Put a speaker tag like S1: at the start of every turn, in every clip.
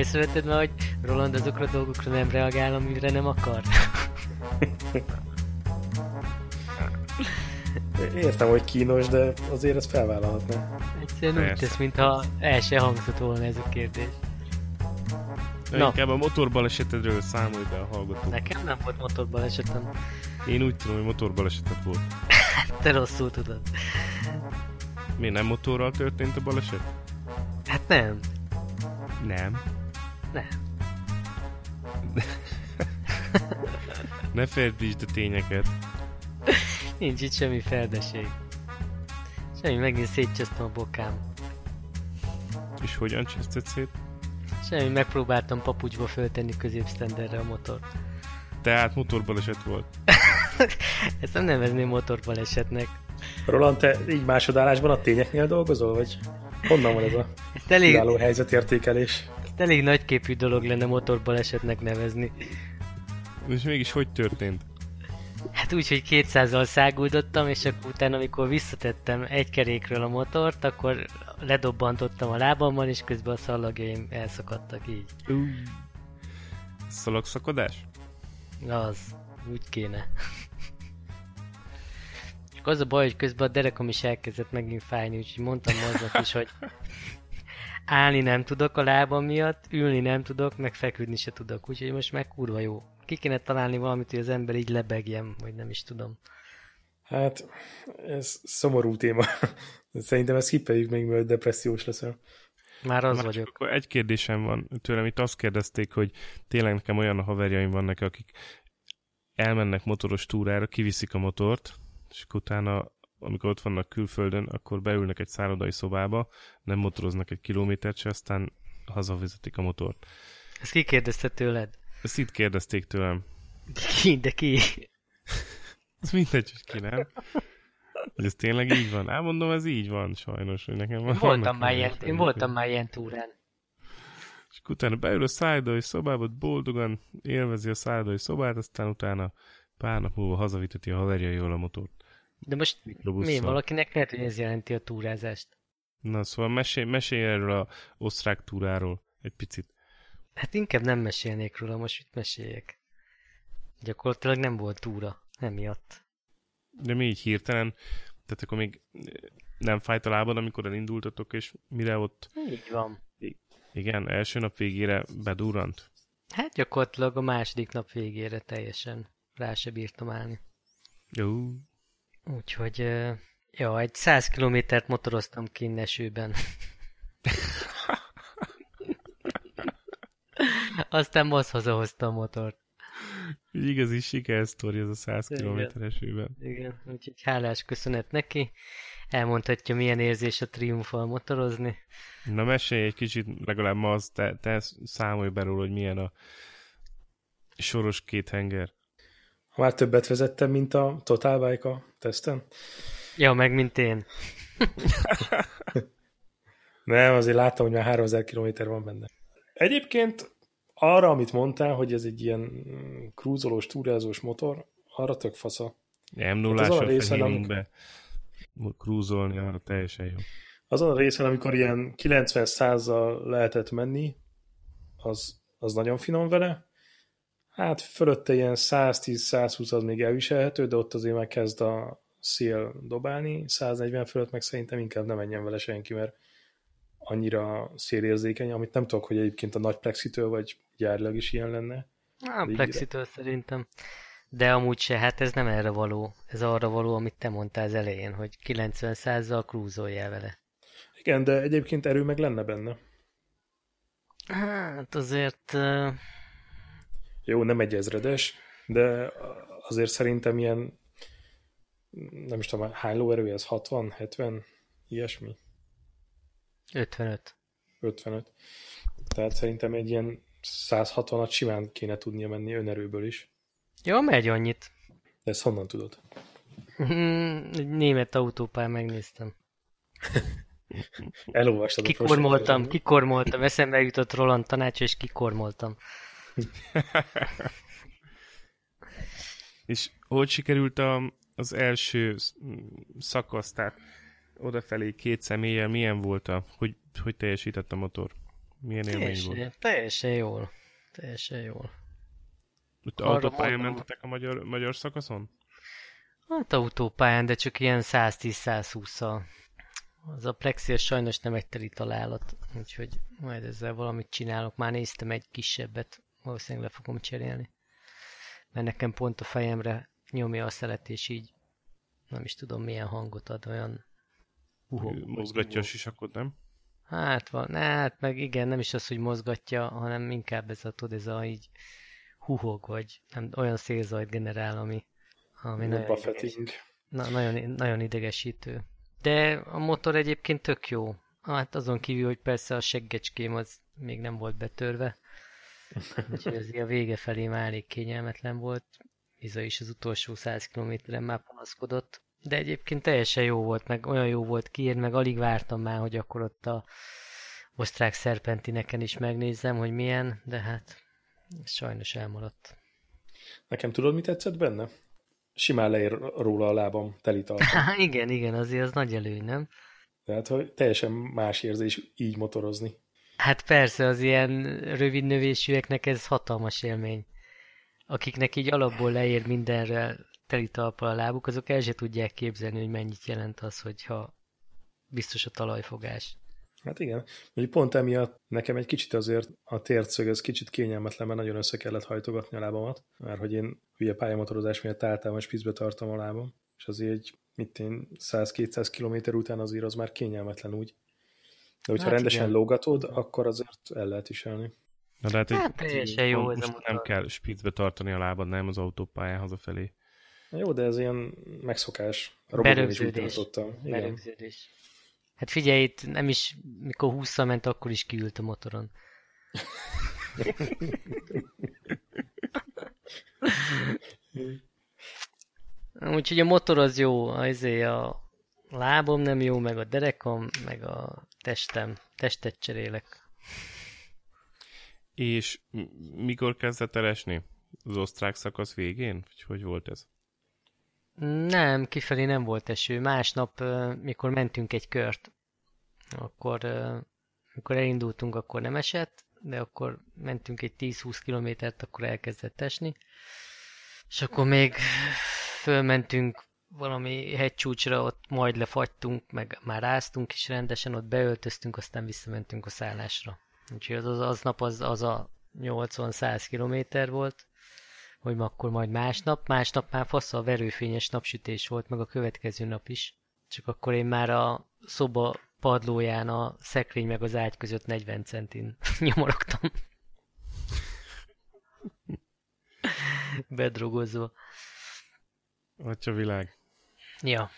S1: észrevetted már, hogy Roland azokra a dolgokra nem reagál, amire nem akar?
S2: Értem, hogy kínos, de azért ezt felvállalhatná.
S1: Egyszerűen úgy tesz, mintha el se hangzott volna ez a kérdés.
S3: Na. Inkább a motorbalesetedről számolj be a hallgató.
S1: Nekem nem volt motorbalesetem.
S3: Én úgy tudom, hogy motorbalesetet volt.
S1: Te rosszul tudod.
S3: Mi nem motorral történt a baleset?
S1: Hát nem.
S3: Nem.
S1: Nem.
S3: ne ferdítsd a tényeket.
S1: Nincs itt semmi ferdeség. Semmi, megint szétcsesztem a bokám.
S3: És hogyan cseszted szét?
S1: Semmi, megpróbáltam papucsba föltenni középsztenderre a motor.
S3: Tehát motorbaleset volt.
S1: Ezt nem nevezném motorbalesetnek.
S2: Roland, te így másodállásban a tényeknél dolgozol, vagy honnan van ez a ez elég, helyzetértékelés?
S1: Elég nagyképű dolog lenne motorbalesetnek nevezni.
S3: És mégis hogy történt?
S1: Hát úgy, hogy 200-al száguldottam, és akkor utána, amikor visszatettem egy kerékről a motort, akkor ledobbantottam a lábammal, és közben a szalagjaim elszakadtak így. Uh.
S3: Szalagszakadás?
S1: Az, úgy kéne. Csak az a baj, hogy közben a derekom is elkezdett megint fájni, úgyhogy mondtam aznak is, hogy állni nem tudok a lábam miatt, ülni nem tudok, meg feküdni se tudok, úgyhogy most meg kurva jó. Ki kéne találni valamit, hogy az ember így lebegjem, vagy nem is tudom.
S2: Hát, ez szomorú téma. Szerintem ezt kipejük még, mert depressziós leszel.
S1: Már az Na, vagyok.
S3: Akkor egy kérdésem van tőlem, itt azt kérdezték, hogy tényleg nekem olyan a haverjaim vannak, akik elmennek motoros túrára, kiviszik a motort, és utána, amikor ott vannak külföldön, akkor beülnek egy szállodai szobába, nem motoroznak egy kilométert se, aztán hazavezetik a motort.
S1: Ezt ki kérdezte tőled?
S3: Ezt itt kérdezték tőlem.
S1: Ki, de ki?
S3: Ez mindegy, hogy ki nem. Hogy ez tényleg így van? Elmondom, ez így van sajnos, hogy nekem van.
S1: Voltam már ilyen, én voltam már ilyen túrán.
S3: És utána beül a szállodai szobába, boldogan élvezi a szállodai szobát, aztán utána pár nap múlva hazaviteti a haverjaival a motort.
S1: De most mi, valakinek lehet, hogy ez jelenti a túrázást?
S3: Na, szóval mesélj, mesélj erről a osztrák túráról egy picit.
S1: Hát inkább nem mesélnék róla, most mit meséljek? Gyakorlatilag nem volt túra, emiatt.
S3: De mi így hirtelen, tehát akkor még nem fájt a lábad, amikor elindultatok, és mire ott...
S1: Így van.
S3: Igen, első nap végére bedurrant?
S1: Hát gyakorlatilag a második nap végére teljesen rá se bírtam állni.
S3: Jó.
S1: Úgyhogy, ja, egy 100 kilométert motoroztam ki esőben. Aztán most hazahozta a motort.
S3: Igazi sikersztori ez a 100 km esőben.
S1: Igen, úgyhogy hálás köszönet neki. Elmondhatja, milyen érzés a triumfal motorozni.
S3: Na mesélj egy kicsit, legalább ma az, te, te számolj be róla, hogy milyen a soros két henger.
S2: Már többet vezettem, mint a Total Bike a teszten?
S1: Ja, meg mint én.
S2: Nem, azért láttam, hogy már 3000 km van benne. Egyébként arra, amit mondtál, hogy ez egy ilyen krúzolós, túrázós motor, arra tök fasza.
S3: Nem nullásra hát részen, amikor... be krúzolni, arra teljesen jó.
S2: Azon a részen, amikor ilyen 90 100 lehetett menni, az, az nagyon finom vele, Hát fölötte ilyen 110-120 az még elviselhető, de ott azért már kezd a szél dobálni, 140 fölött meg szerintem inkább nem menjen vele senki, mert annyira szélérzékeny, amit nem tudok, hogy egyébként a nagy plexitől vagy gyárilag is ilyen lenne.
S1: A plexitől szerintem. De amúgy se, hát ez nem erre való. Ez arra való, amit te mondtál az elején, hogy 90%-zal krúzoljál vele.
S2: Igen, de egyébként erő meg lenne benne.
S1: Hát azért
S2: jó, nem egy ezredes, de azért szerintem ilyen, nem is tudom, hány lóerő ez? 60, 70, ilyesmi?
S1: 55.
S2: 55. Tehát szerintem egy ilyen 160-at simán kéne tudnia menni önerőből is.
S1: Jó, megy annyit.
S2: De ezt honnan tudod?
S1: Egy német autópályán megnéztem.
S2: Elolvastad
S1: kikormoltam, kikormoltam, eszembe jutott Roland tanács, és kikormoltam.
S3: És hogy sikerült a, az első szakasz, tehát odafelé két személlyel milyen volt a, hogy, hogy teljesített a motor? Milyen élmény
S1: Teljesen,
S3: volt?
S1: teljesen jól. Teljesen jól.
S3: Ott autópályán
S1: mondom.
S3: mentetek a magyar, magyar szakaszon?
S1: Hát autópályán, de csak ilyen 110-120-szal. Az a plexi sajnos nem egy teli találat, úgyhogy majd ezzel valamit csinálok. Már néztem egy kisebbet, valószínűleg le fogom cserélni. Mert nekem pont a fejemre nyomja a szelet, és így nem is tudom milyen hangot ad, olyan uhog.
S3: Mozgatja a sisakot, nem?
S1: Hát van, hát meg igen, nem is az, hogy mozgatja, hanem inkább ez a, tudod, ez a így huhog, vagy nem, olyan szélzajt generál, ami, ami nagyon, ideges,
S2: Buffetting.
S1: na, nagyon, nagyon idegesítő. De a motor egyébként tök jó. Hát azon kívül, hogy persze a seggecském az még nem volt betörve. Úgyhogy az a vége felé már elég kényelmetlen volt. Iza is az utolsó 100 kilométeren már panaszkodott. De egyébként teljesen jó volt, meg olyan jó volt kiír, meg alig vártam már, hogy akkor ott a osztrák szerpentineken is megnézzem, hogy milyen, de hát ez sajnos elmaradt.
S2: Nekem tudod, mi tetszett benne? Simán leér róla a lábam.
S1: Há, igen, igen, azért az nagy előny, nem?
S2: Tehát, hogy teljesen más érzés így motorozni.
S1: Hát persze, az ilyen rövid növésűeknek ez hatalmas élmény. Akiknek így alapból leér mindenre teli talpal a lábuk, azok el se tudják képzelni, hogy mennyit jelent az, hogyha biztos a talajfogás.
S2: Hát igen. Mondjuk pont emiatt nekem egy kicsit azért a tércög, ez kicsit kényelmetlen, mert nagyon össze kellett hajtogatni a lábamat, mert hogy én ugye pályamotorozás miatt általában spicbe tartom a lábam, és azért egy, mit én, 100-200 km után azért az már kényelmetlen úgy. De hogyha
S1: Hát
S2: hát rendesen
S1: igen.
S2: lógatod, akkor azért el lehet viselni.
S3: Na de hát, hogy
S1: Hát teljesen jó
S3: most nem
S1: motor.
S3: kell spicbe tartani a lábad, nem az autópályán hazafelé.
S2: Na jó, de ez ilyen megszokás. Is
S1: Berögződés. Berögződés. Hát figyelj, itt nem is, mikor 20 ment, akkor is kiült a motoron. Úgyhogy a motor az jó, azért a lábom nem jó, meg a derekam, meg a testem. Testet cserélek.
S3: És mikor kezdett el esni? Az osztrák szakasz végén? Vagy hogy volt ez?
S1: Nem, kifelé nem volt eső. Másnap, mikor mentünk egy kört, akkor, mikor elindultunk, akkor nem esett, de akkor mentünk egy 10-20 kilométert, akkor elkezdett esni. És akkor még fölmentünk valami hegycsúcsra, ott majd lefagytunk, meg már áztunk is rendesen, ott beöltöztünk, aztán visszamentünk a szállásra. Úgyhogy az, az, az nap az, az a 80-100 kilométer volt, hogy akkor majd másnap. Másnap már fasz a verőfényes napsütés volt, meg a következő nap is. Csak akkor én már a szoba padlóján a szekrény meg az ágy között 40 centin nyomorogtam. Bedrogozva.
S3: Atya világ.
S1: Ja.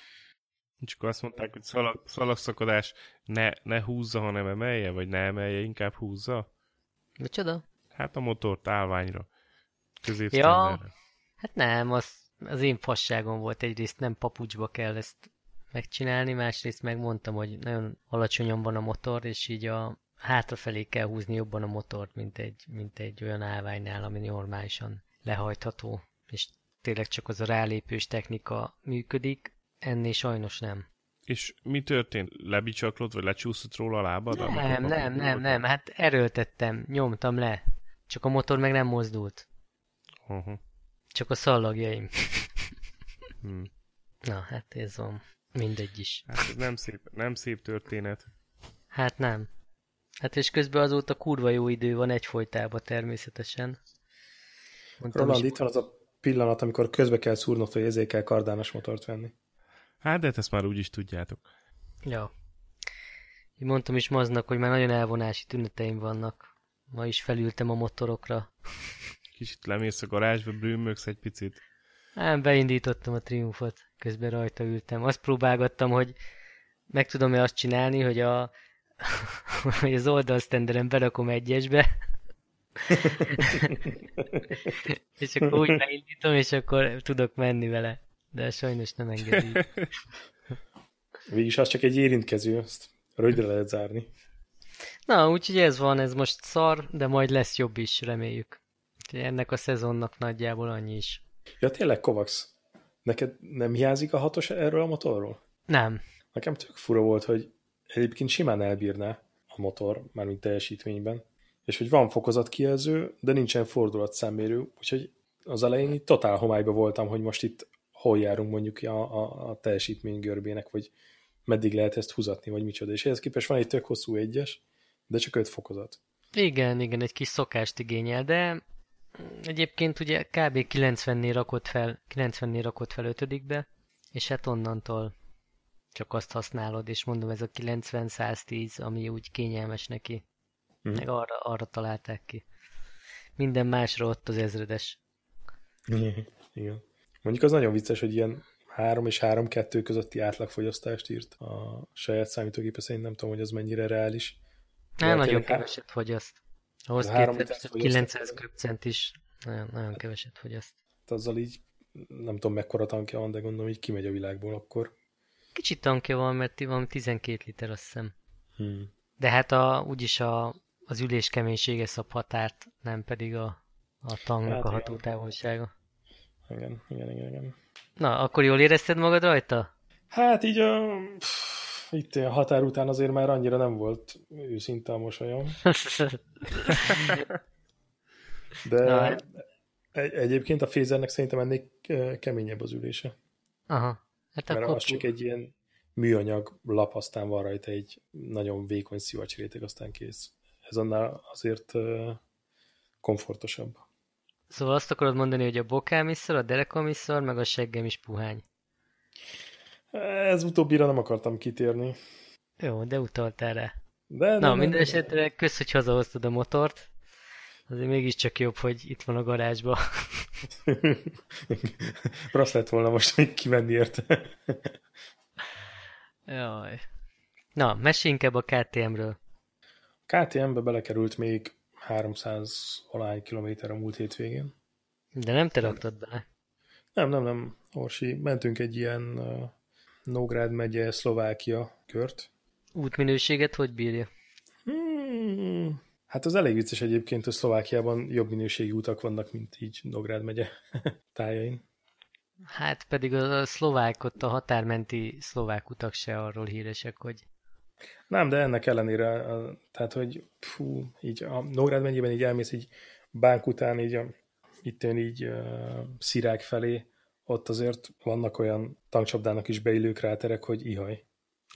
S3: Csak azt mondták, hogy szalag, szalagszakadás ne, ne húzza, hanem emelje, vagy ne emelje, inkább húzza.
S1: Micsoda?
S3: Hát a motort állványra.
S1: Ja. Hát nem, az, az én fasságom volt. Egyrészt nem papucsba kell ezt megcsinálni, másrészt megmondtam, hogy nagyon alacsonyan van a motor, és így a hátrafelé kell húzni jobban a motort, mint egy, mint egy olyan állványnál, ami normálisan lehajtható. És tényleg csak az a rálépős technika működik, ennél sajnos nem.
S3: És mi történt? Lebicsaklott, vagy lecsúszott róla a lábad?
S1: Nem,
S3: papucs
S1: nem, nem,
S3: volt?
S1: nem, hát erőltettem, nyomtam le. Csak a motor meg nem mozdult.
S3: Uh-huh.
S1: Csak a szallagjaim.
S3: Hmm.
S1: Na, hát ez van. Mindegy is.
S3: Hát ez nem szép, nem szép történet.
S1: Hát nem. Hát és közben azóta kurva jó idő van egyfolytában természetesen. Mondtam
S2: Roland,
S1: is,
S2: itt van az a pillanat, amikor közbe kell szúrnod, hogy ezért kell kardános motort venni.
S3: Hát, de hát ezt már úgy is tudjátok.
S1: Ja. Én mondtam is Maznak, hogy már nagyon elvonási tüneteim vannak. Ma is felültem a motorokra.
S3: Kicsit lemész a garázsba, brümmögsz egy picit.
S1: Nem, beindítottam a triumfot, közben rajta ültem. Azt próbálgattam, hogy meg tudom-e azt csinálni, hogy a hogy az oldalsztenderen berakom egyesbe, és akkor úgy beindítom, és akkor tudok menni vele. De sajnos nem engedi.
S2: Végülis az csak egy érintkező, azt rövidre lehet zárni.
S1: Na, úgyhogy ez van, ez most szar, de majd lesz jobb is, reméljük. Úgyhogy ennek a szezonnak nagyjából annyi is.
S2: Ja, tényleg, Kovacs, neked nem hiányzik a hatos erről a motorról?
S1: Nem.
S2: Nekem tök fura volt, hogy egyébként simán elbírná a motor, mármint teljesítményben, és hogy van fokozatkijelző, de nincsen fordulatszámérő, úgyhogy az elején itt totál homályba voltam, hogy most itt hol járunk mondjuk a, a, a teljesítmény görbének, vagy meddig lehet ezt húzatni, vagy micsoda. És ehhez képest van egy tök hosszú egyes, de csak öt fokozat.
S1: Igen, igen, egy kis szokást igényel, de egyébként ugye kb. 90-nél rakott fel, 90-nél rakott fel ötödikbe, és hát onnantól csak azt használod, és mondom, ez a 90-110, ami úgy kényelmes neki. Mm. Meg arra, arra találták ki. Minden másra ott az ezredes.
S2: Igen. Mondjuk az nagyon vicces, hogy ilyen 3 és 3-2 közötti átlagfogyasztást írt a saját számítógépe szerint, nem tudom, hogy az mennyire reális.
S1: Nem, nagyon keveset fogyaszt. Ahhoz képest 900 köpcent is nagyon, nagyon keveset fogyaszt.
S2: Azzal így nem tudom mekkora tankja van, de gondolom így kimegy a világból akkor.
S1: Kicsit tankja van, mert van 12 liter, azt hiszem. Hmm. De hát a, úgyis a, az ülés keménysége szab határt, nem pedig a, a tanknak hát a hatótávolsága.
S2: Igen, igen, igen, igen.
S1: Na, akkor jól érezted magad rajta?
S2: Hát így a... Pff, itt a határ után azért már annyira nem volt őszinte a mosolyom. De Na, hát- egy, egyébként a Fézernek szerintem ennél keményebb az ülése.
S1: Aha.
S2: Hát Mert akkor... az csak egy ilyen műanyag lap, aztán van rajta egy nagyon vékony szivacsréteg, aztán kész. Ez annál azért komfortosabb.
S1: Szóval azt akarod mondani, hogy a bokám is a derekam is meg a seggem is puhány.
S2: Ez utóbbira nem akartam kitérni.
S1: Jó, de utaltál rá.
S2: De,
S1: Na, minden esetre kösz, hogy hazahoztad a motort. Azért mégiscsak jobb, hogy itt van a garázsba.
S2: Rossz lett volna most még kimenni érte.
S1: Jaj. Na, mesélj inkább a KTM-ről.
S2: KTM-be belekerült még 300 alány kilométer a múlt hétvégén.
S1: De nem te raktad bele?
S2: Nem, nem, nem. Orsi, mentünk egy ilyen uh, Nógrád megye, Szlovákia kört.
S1: Útminőséget hogy bírja?
S2: Hmm, hát az elég vicces egyébként, hogy Szlovákiában jobb minőségi utak vannak, mint így Nógrád megye tájain.
S1: Hát pedig a szlovák, ott a határmenti szlovák utak se arról híresek, hogy
S2: nem, de ennek ellenére, tehát, hogy fú, így a Nógrád mennyiben így elmész így bánk után, így a, itt jön így uh, szirák felé, ott azért vannak olyan tankcsapdának is beillő kráterek, hogy ihaj.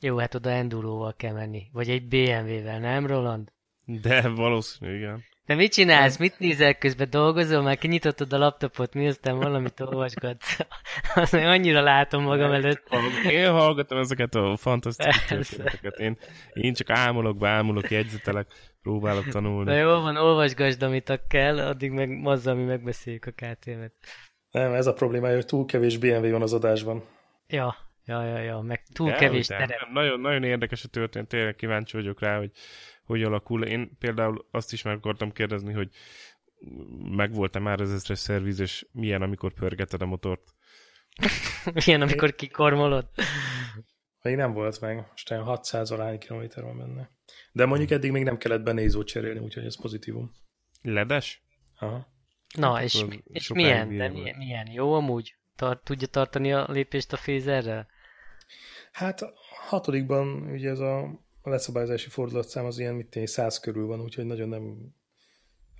S1: Jó, hát oda enduróval kell menni. Vagy egy BMW-vel, nem Roland?
S3: De valószínű, igen.
S1: De mit csinálsz? Mit nézel közben? Dolgozol? Már kinyitottad a laptopot, mi aztán valamit olvasgatsz? Azt annyira látom magam előtt.
S3: Én hallgatom ezeket a fantasztikus történeteket. Én, én csak ámulok, beámulok, jegyzetelek, próbálok tanulni.
S1: De jó van, olvasgasd, amit kell, addig meg azzal mi megbeszéljük a KTM-et.
S2: Nem, ez a problémája, hogy túl kevés BMW van az adásban.
S1: Ja, ja, ja, ja, meg túl ja, kevés terep.
S3: Nagyon, nagyon érdekes a történet, tényleg kíváncsi vagyok rá, hogy hogy alakul. Én például azt is meg akartam kérdezni, hogy megvolt-e már az ezres szerviz, és milyen, amikor pörgeted a motort?
S1: milyen, amikor kikormolod?
S2: Még nem volt meg, most 600 alány kilométer van benne. De mondjuk eddig még nem kellett benézót cserélni, úgyhogy ez pozitívum.
S3: Ledes?
S2: Aha.
S1: Na, és, és milyen, de milyen, milyen? Jó amúgy? Tart, tudja tartani a lépést a fézerrel?
S2: Hát hatodikban ugye ez a a leszabályozási fordulatszám az ilyen, mit tenni, száz körül van, úgyhogy nagyon nem...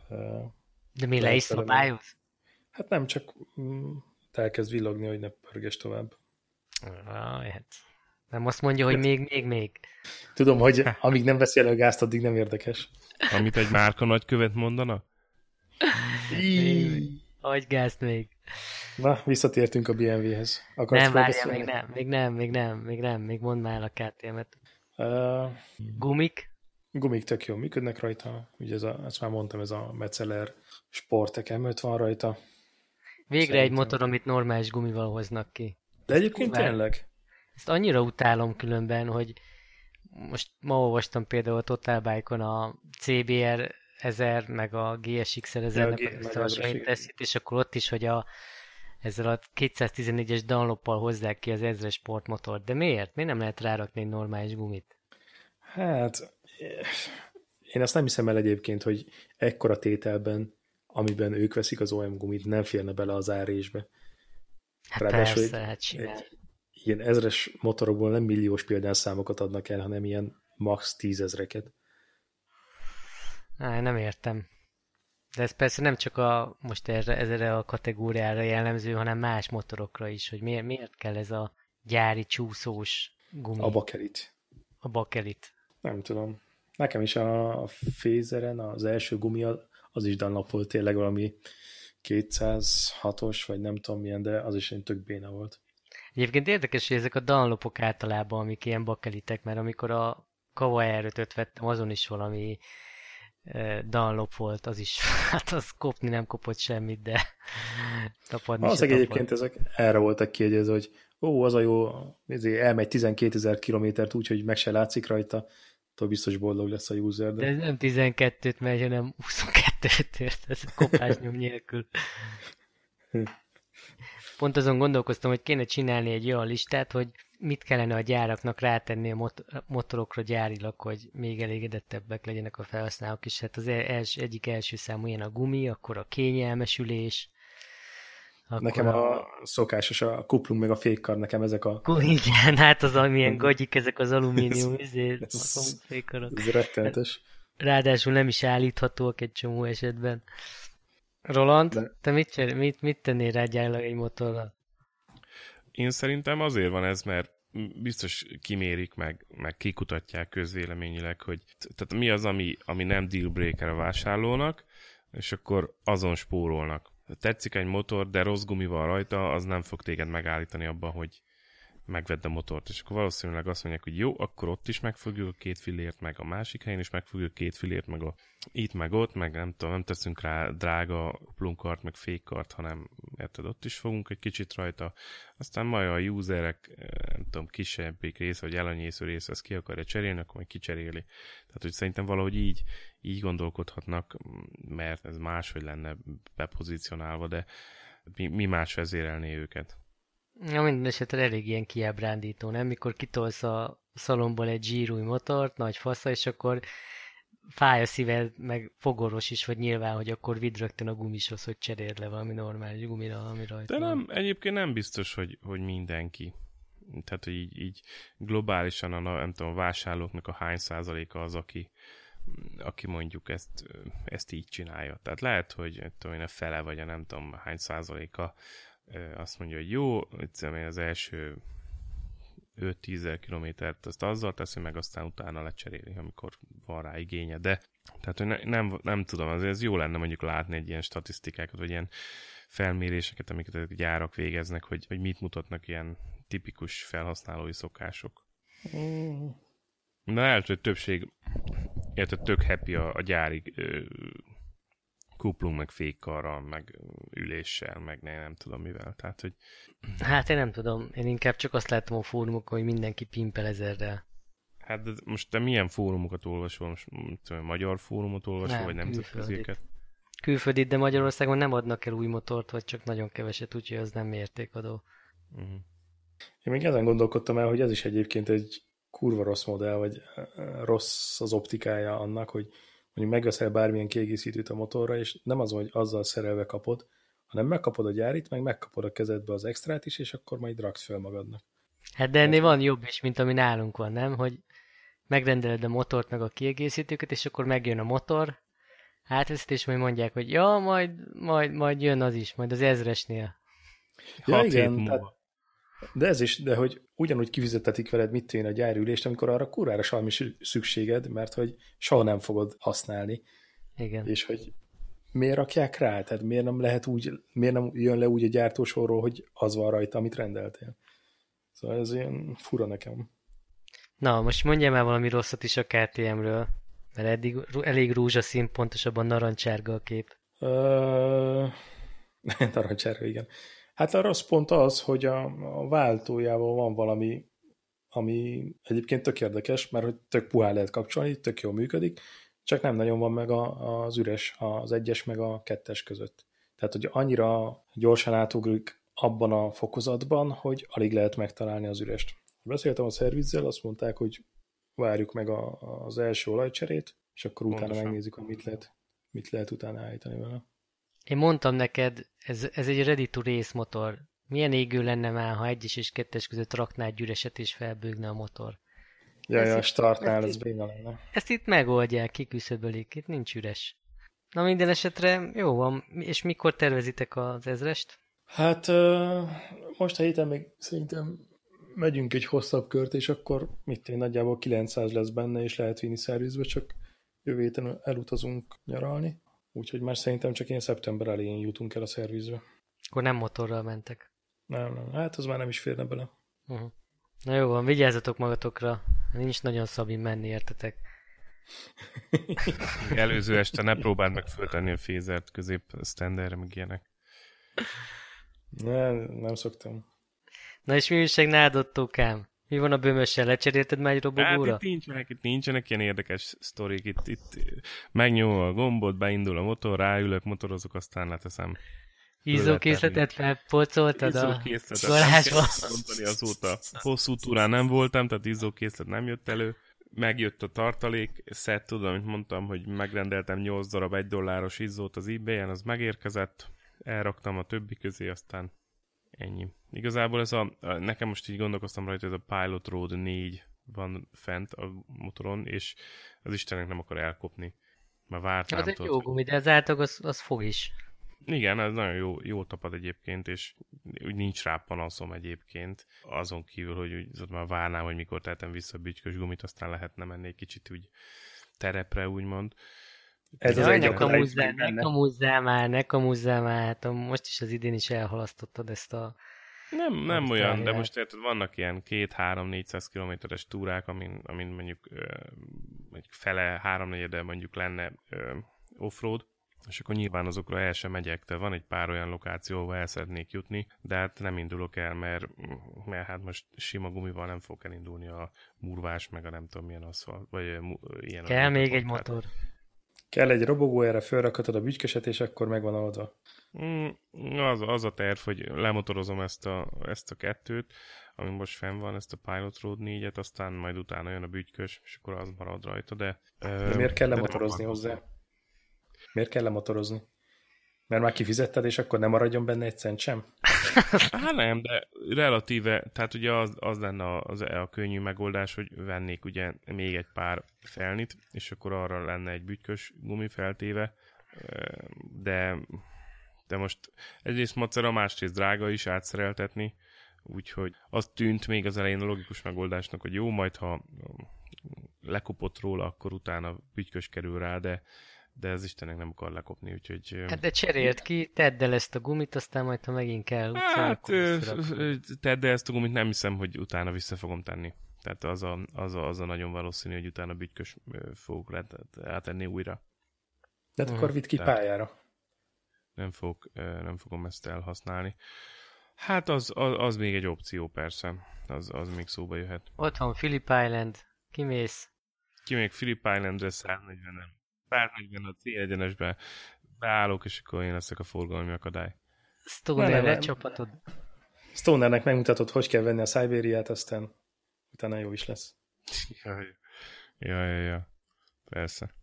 S1: Uh, De mi le is szabályoz?
S2: Hát nem, csak mm, elkezd villogni, hogy ne pörges tovább.
S1: Ah, hát. Nem azt mondja, hogy hát- még, még, még.
S2: Tudom, hogy amíg nem veszi elő a gázt, addig nem érdekes.
S3: Amit egy márka nagykövet mondana?
S1: Adj gázt még.
S2: Na, visszatértünk a BMW-hez.
S1: Akarsz nem, várjál, még nem, még nem, még nem, még nem, még mondd már a KTM-et. Uh, Gumik?
S2: Gumik tök jól működnek rajta. Ugye ez a, ezt már mondtam, ez a Metzeler Sportek M5 van rajta.
S1: Végre Szerintem. egy motor, amit normális gumival hoznak ki.
S2: De egyébként Ezt tényleg.
S1: Ezt annyira utálom különben, hogy most ma olvastam például a Total Bike-on a CBR 1000, meg a GSX 1000-nek a összehasonlítását, és akkor ott is, hogy a, ezzel a 214-es Dunloppal hozzák ki az ezres sportmotort. De miért? Miért nem lehet rárakni egy normális gumit?
S2: Hát, én azt nem hiszem el egyébként, hogy ekkora tételben, amiben ők veszik az OM gumit, nem férne bele az árésbe.
S1: Hát Ráadásul persze, hát
S2: egy, ilyen ezres motorokból nem milliós példányszámokat adnak el, hanem ilyen max tízezreket.
S1: Á, nem értem. De ez persze nem csak a, most erre, ezre a kategóriára jellemző, hanem más motorokra is, hogy miért, miért kell ez a gyári csúszós gumi.
S2: A bakelit.
S1: A bakelit.
S2: Nem tudom. Nekem is a, a Fézeren az első gumi az is Dunlop volt tényleg valami 206-os, vagy nem tudom milyen, de az is egy tök béna volt.
S1: Egyébként érdekes, hogy ezek a Dunlopok általában, amik ilyen bakelitek, mert amikor a Kava r vettem, azon is valami Dunlop volt, az is, hát az kopni nem kopott semmit, de tapadni
S2: Az egyébként ezek erre voltak kiegyezve, hogy ó, az a jó, elmegy 12 ezer kilométert úgy, hogy meg se látszik rajta, attól biztos boldog lesz a user.
S1: De, de ez nem 12-t megy, hanem 22-t ért, ez kopásnyom nélkül. Pont azon gondolkoztam, hogy kéne csinálni egy olyan listát, hogy mit kellene a gyáraknak rátenni a mot- motorokra gyárilag, hogy még elégedettebbek legyenek a felhasználók is. Hát az els, egyik első számú ilyen a gumi, akkor a kényelmesülés,
S2: akkor nekem a, a szokásos a kuplung meg a fékkar, nekem ezek a...
S1: Igen, hát az amilyen gagyik, ezek az alumínium izé,
S2: ez. Ez rettenetes.
S1: Ráadásul nem is állíthatóak egy csomó esetben. Roland, De... te mit, mit, mit tennél rá egy motorral?
S3: Én szerintem azért van ez, mert biztos kimérik, meg, meg kikutatják közvéleményileg, hogy tehát mi az, ami, ami nem dealbreaker a vásárlónak, és akkor azon spórolnak. Tetszik egy motor, de rossz gumi van rajta, az nem fog téged megállítani abban, hogy, megvedd a motort, és akkor valószínűleg azt mondják, hogy jó, akkor ott is megfogjuk két filért, meg a másik helyen is megfogjuk két filért, meg a itt, meg ott, meg nem tudom, nem teszünk rá drága plunkart, meg fékkart, hanem érted, ott is fogunk egy kicsit rajta. Aztán majd a userek, eh, nem tudom, kisebbik része, vagy elanyésző része, ezt ki akarja cserélni, akkor majd kicseréli. Tehát, hogy szerintem valahogy így, így gondolkodhatnak, mert ez máshogy lenne bepozícionálva, de mi, mi más vezérelné őket?
S1: Ja, minden esetre elég ilyen kiábrándító, nem? Mikor kitolsz a szalomból egy zsírúj motort, nagy fasza, és akkor fáj a szíved, meg fogoros is vagy nyilván, hogy akkor vidd rögtön a gumishoz, hogy cseréld le valami normális gumira, ami rajta
S3: De nem, van. egyébként nem biztos, hogy, hogy mindenki. Tehát, hogy így, így globálisan a, nem tudom, a vásárlóknak a hány százaléka az, aki, aki mondjuk ezt, ezt így csinálja. Tehát lehet, hogy tudom én, a fele, vagy a nem tudom hány százaléka azt mondja, hogy jó, az első 5-10 kilométert azt azzal teszi, meg aztán utána lecseréli, amikor van rá igénye, de tehát hogy ne, nem, nem tudom, azért ez jó lenne mondjuk látni egy ilyen statisztikákat, vagy ilyen felméréseket, amiket a gyárak végeznek, hogy, hogy mit mutatnak ilyen tipikus felhasználói szokások. Mm. Na lehet, hogy többség, érted, tök happy a, a gyári kuplung, meg fékkarral, meg üléssel, meg ne, nem tudom mivel. Tehát, hogy...
S1: Hát én nem tudom, én inkább csak azt látom a fórumokon, hogy mindenki pimpel ezerrel.
S3: Hát de most te milyen fórumokat olvasol? Most tudom, magyar fórumot olvasol, nem, vagy nemzetközieket?
S1: Külföldit, de Magyarországon nem adnak el új motort, vagy csak nagyon keveset, úgyhogy az nem mértékadó. Uh-huh.
S2: Én még ezen gondolkodtam el, hogy ez is egyébként egy kurva rossz modell, vagy rossz az optikája annak, hogy mondjuk megveszel bármilyen kiegészítőt a motorra, és nem az, hogy azzal szerelve kapod, hanem megkapod a gyárit, meg megkapod a kezedbe az extrát is, és akkor majd raksz fel magadnak.
S1: Hát de ennél van jobb is, mint ami nálunk van, nem? Hogy megrendeled a motort, meg a kiegészítőket, és akkor megjön a motor, átveszed, és majd mondják, hogy ja, majd, majd, majd jön az is, majd az ezresnél.
S2: Ja, igen, tehát, de ez is, de hogy ugyanúgy kifizetetik veled mit én a gyárülést, amikor arra kurára semmi szükséged, mert hogy soha nem fogod használni.
S1: Igen.
S2: És hogy miért rakják rá? Tehát miért nem lehet úgy, miért nem jön le úgy a gyártósorról, hogy az van rajta, amit rendeltél? Szóval ez ilyen fura nekem.
S1: Na, most mondjam már valami rosszat is a KTM-ről, mert eddig elég rózsaszín, pontosabban narancsárga a kép.
S2: Uh, narancsárga, igen. Hát a rossz pont az, hogy a, a váltójával van valami, ami egyébként tök érdekes, mert hogy tök puhán lehet kapcsolni, tök jól működik, csak nem nagyon van meg a, az üres, az egyes meg a kettes között. Tehát, hogy annyira gyorsan átugrik abban a fokozatban, hogy alig lehet megtalálni az ürest. Beszéltem a szervizzel, azt mondták, hogy várjuk meg a, az első olajcserét, és akkor utána Pontosan. megnézzük, hogy mit lehet, mit lehet utána állítani vele.
S1: Én mondtam neked, ez, ez egy ready to race motor. Milyen égő lenne már, ha egyes és kettes között raknád gyüreset és felbőgne a motor?
S2: Ja,
S1: Ez
S2: ja, a startnál
S1: ez
S2: béna lenne.
S1: Ezt itt megoldják, kiküszöbölik, itt nincs üres. Na minden esetre jó van, és mikor tervezitek az ezrest?
S2: Hát most a héten még szerintem megyünk egy hosszabb kört, és akkor mit én nagyjából 900 lesz benne, és lehet vinni szervizbe, csak jövő héten elutazunk nyaralni. Úgyhogy már szerintem csak én szeptember elején jutunk el a szervizbe.
S1: Akkor nem motorral mentek.
S2: Nem, nem, hát az már nem is férne bele.
S1: Uh-huh. Na jó van, vigyázzatok magatokra. Nincs nagyon szabin menni, értetek?
S3: Előző este ne próbáld meg föltenni a fézert közép standardre, meg ilyenek.
S2: Nem, nem szoktam.
S1: Na és mi újság nálad, Tókám? Mi van a bömössel? Lecserélted már egy
S3: Hát
S1: robogóra?
S3: itt nincsenek, itt nincsenek ilyen érdekes sztorik. Itt, itt megnyomom a gombot, beindul a motor, ráülök, motorozok, aztán leteszem.
S1: Izzókészletet felpolcoltad a garázsba?
S3: mondani azóta. Hosszú túrán nem voltam, tehát izzókészlet nem jött elő. Megjött a tartalék szett, tudom, amit mondtam, hogy megrendeltem 8 darab 1 dolláros izzót az ebay-en, az megérkezett, elraktam a többi közé, aztán ennyi. Igazából ez a, nekem most így gondolkoztam rajta, ez a Pilot Road 4 van fent a motoron, és az Istennek nem akar elkopni. Már vártam.
S1: Az egy
S3: tudod,
S1: jó gumi, de az az, az fog is.
S3: igen, ez nagyon jó, jó tapad egyébként, és úgy nincs rá panaszom egyébként. Azon kívül, hogy úgy, ott már várnám, hogy mikor tehetem vissza a bütykös gumit, aztán lehetne menni egy kicsit úgy terepre, úgymond.
S2: Ez az
S1: Jaj,
S2: egy
S1: ne
S2: akadály
S1: ne kamuzzál már, ne kamuzzál már. Hát a- most is az idén is elhalasztottad ezt a...
S3: Nem, nem
S1: Azt
S3: olyan, de most érted, vannak ilyen 2-3-400 kilométeres túrák, amin, amin mondjuk, ö, mondjuk fele, háromnegyede mondjuk lenne ö, offroad, és akkor nyilván azokra el sem megyek, de van egy pár olyan lokáció, ahol el szeretnék jutni, de hát nem indulok el, mert, mert hát most sima gumival nem fog elindulni a murvás, meg a nem tudom milyen aszfalt, vagy ilyen.
S1: Kell még egy motor.
S2: Kell egy robogó, erre felrakhatod a bütyköset, és akkor megvan oldva.
S3: Mm, az, az a terv, hogy lemotorozom ezt a, ezt a kettőt, ami most fenn van, ezt a Pilot Road 4-et, aztán majd utána jön a bütykös, és akkor az marad rajta, de...
S2: De miért kell lemotorozni hozzá? Miért kell lemotorozni? Mert már kifizetted, és akkor nem maradjon benne egy cent sem?
S3: Hát nem, de relatíve, tehát ugye az, az lenne az, a könnyű megoldás, hogy vennék ugye még egy pár felnit, és akkor arra lenne egy bütykös gumi feltéve, de, de most egyrészt macera, másrészt drága is átszereltetni, úgyhogy az tűnt még az elején a logikus megoldásnak, hogy jó, majd ha lekopott róla, akkor utána bütykös kerül rá, de, de ez Istennek nem akar lekopni, úgyhogy...
S1: Hát de cserélt ki, tedd el ezt a gumit, aztán majd ha megint kell utcán,
S3: Hát, tedd el ezt a gumit, nem hiszem, hogy utána vissza fogom tenni. Tehát az a, az a, az a nagyon valószínű, hogy utána bütykös fogok let- átenni újra.
S2: De hát
S1: Mhm.
S2: akkor vidd ki
S3: Tehát-
S2: pályára.
S3: Nem, fog, nem fogom ezt elhasználni. Hát az, az, az még egy opció persze. Az, az még szóba jöhet.
S1: Ott van Phillip Island, kimész.
S3: Ki még Philip Islandre 140 nem. 140 a célegyenesbe beállok, és akkor én leszek a forgalmi akadály.
S1: Stoner
S2: Nem, nem, nem.
S1: lecsapatod.
S2: Stonernek megmutatod, hogy kell venni a Siberiát, aztán utána jó is lesz.
S3: Jaj, ja, ja, ja. Persze.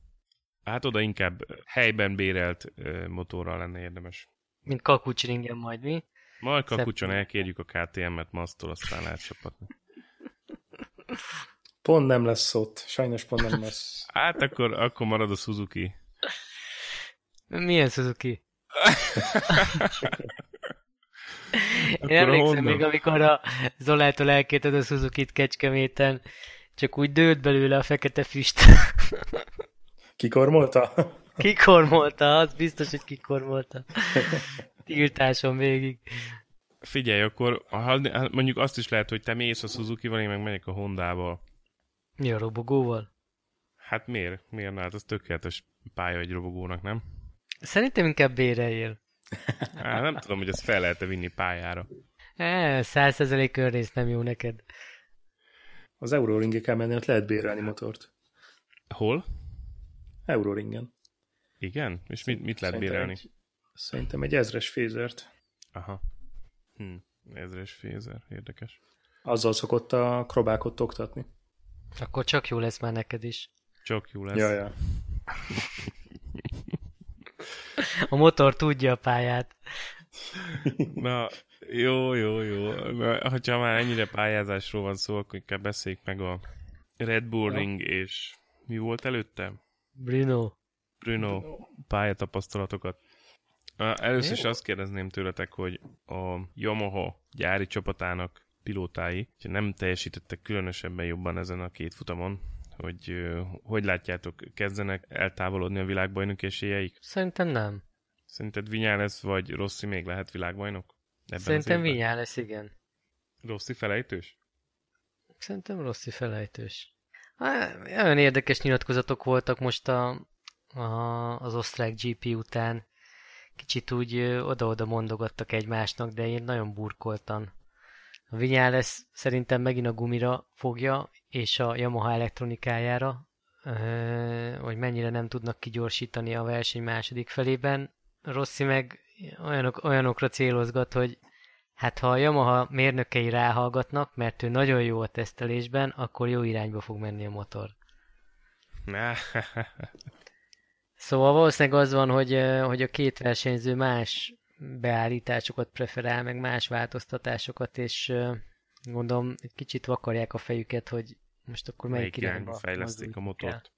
S3: Hát oda inkább helyben bérelt ö, motorral lenne érdemes.
S1: Mint kakucsringen majd, mi?
S3: Majd kakucson elkérjük a KTM-et masztól, aztán lehet csapatni.
S2: Pont nem lesz ott. Sajnos pont nem lesz.
S3: Hát akkor, akkor marad a Suzuki.
S1: Milyen Suzuki? Én emlékszem
S3: honnan?
S1: még, amikor a Zolától elkérted a Suzuki-t Kecskeméten, csak úgy dőlt belőle a fekete füst.
S2: Kikormolta?
S1: kikormolta, az biztos, hogy kikormolta. Tiltáson végig.
S3: Figyelj, akkor ha, mondjuk azt is lehet, hogy te mész a Suzuki-val, én meg megyek a Hondával.
S1: Mi a robogóval?
S3: Hát miért? Miért? Hát az tökéletes pálya egy robogónak, nem?
S1: Szerintem inkább béreljél.
S3: Hát nem tudom, hogy ezt fel lehet-e vinni pályára.
S1: Száz százalék örrész nem jó neked.
S2: Az Euroringé kell menni, ott lehet bérelni motort.
S3: Hol?
S2: Euroringen.
S3: Igen? És mit, mit lehet
S2: Szerintem
S3: bérelni?
S2: Egy, szerintem egy ezres fézert.
S3: Aha. Hm. Ezres fézer. Érdekes.
S2: Azzal szokott a krobákot oktatni.
S1: Akkor csak jó lesz már neked is.
S3: Csak jó lesz.
S2: Ja, ja.
S1: A motor tudja a pályát.
S3: Na, jó, jó, jó. Na, hogyha már ennyire pályázásról van szó, akkor inkább beszéljük meg a Red Bull ja. Ring és mi volt előtte?
S1: Bruno.
S3: Bruno, Bruno. pályatapasztalatokat. Először is azt kérdezném tőletek, hogy a Yamaha gyári csapatának pilótái nem teljesítettek különösebben jobban ezen a két futamon, hogy hogy látjátok, kezdenek eltávolodni a világbajnok esélyeik?
S1: Szerintem nem.
S3: Szerinted lesz, vagy Rossi még lehet világbajnok?
S1: Ebben Szerintem lesz, igen.
S3: Rossi felejtős?
S1: Szerintem Rossi felejtős. olyan érdekes nyilatkozatok voltak most a, a, az osztrák GP után. Kicsit úgy oda-oda mondogattak egymásnak, de én nagyon burkoltan. A lesz szerintem megint a gumira fogja, és a Yamaha elektronikájára, hogy mennyire nem tudnak kigyorsítani a verseny második felében. Rossi meg olyanok, olyanokra célozgat, hogy hát ha a Yamaha mérnökei ráhallgatnak, mert ő nagyon jó a tesztelésben, akkor jó irányba fog menni a motor. szóval valószínűleg az van, hogy, hogy a két versenyző más beállításokat preferál, meg más változtatásokat, és gondolom egy kicsit vakarják a fejüket, hogy most akkor melyik, melyik irányba
S3: fejleszték a motort.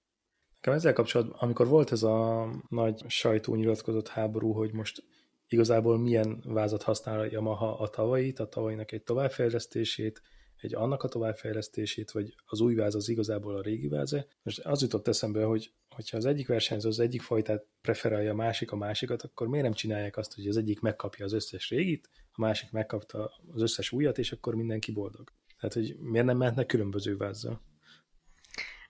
S2: Nekem ezzel kapcsolatban, amikor volt ez a nagy sajtónyilatkozott háború, hogy most igazából milyen vázat használ a Yamaha a tavait, a tavainak egy továbbfejlesztését, egy annak a továbbfejlesztését, vagy az új váz az igazából a régi váze. Most az jutott eszembe, hogy hogyha az egyik versenyző az egyik fajtát preferálja a másik a másikat, akkor miért nem csinálják azt, hogy az egyik megkapja az összes régit, a másik megkapta az összes újat, és akkor mindenki boldog. Tehát, hogy miért nem mehetnek különböző vázzal?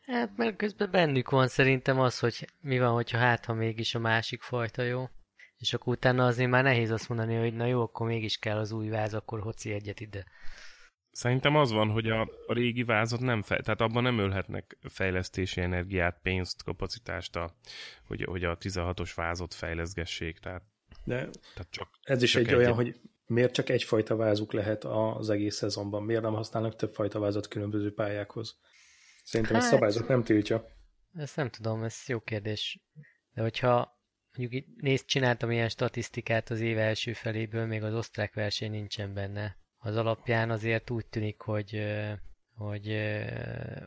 S1: Hát, mert közben bennük van szerintem az, hogy mi van, hogyha hát, ha mégis a másik fajta jó. És akkor utána azért már nehéz azt mondani, hogy na jó, akkor mégis kell az új váz, akkor hoci egyet ide.
S3: Szerintem az van, hogy a, a régi vázat nem fel, tehát abban nem ölhetnek fejlesztési energiát, pénzt, kapacitást, a, hogy, hogy a 16-os vázot fejleszgessék. Tehát,
S2: De tehát csak, ez is csak egy, egy olyan, hogy miért csak egyfajta vázuk lehet az egész szezonban? Miért nem használnak többfajta vázat különböző pályákhoz? Szerintem hát, ez szabályzat nem tiltja.
S1: Ezt nem tudom, ez jó kérdés. De hogyha mondjuk itt nézd, csináltam ilyen statisztikát az év első feléből, még az osztrák verseny nincsen benne. Az alapján azért úgy tűnik, hogy, hogy,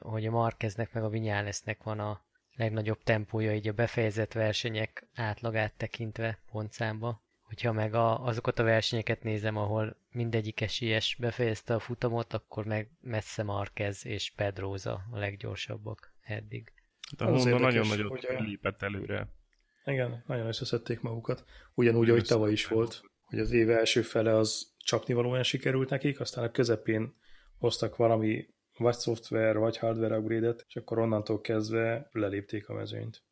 S1: hogy a Markeznek meg a Vinyálesznek van a legnagyobb tempója így a befejezett versenyek átlagát tekintve pontszámba. Hogyha meg a, azokat a versenyeket nézem, ahol mindegyik esélyes befejezte a futamot, akkor meg messze Marquez és Pedroza a leggyorsabbak eddig.
S3: De a Honda nagyon nagyot a... lépett előre.
S2: Igen, nagyon összeszedték magukat. Ugyanúgy, ahogy tavaly is volt, hogy az év első fele az csapnivalóan sikerült nekik, aztán a közepén hoztak valami vagy szoftver, vagy hardware upgrade-et, és akkor onnantól kezdve lelépték a mezőnyt.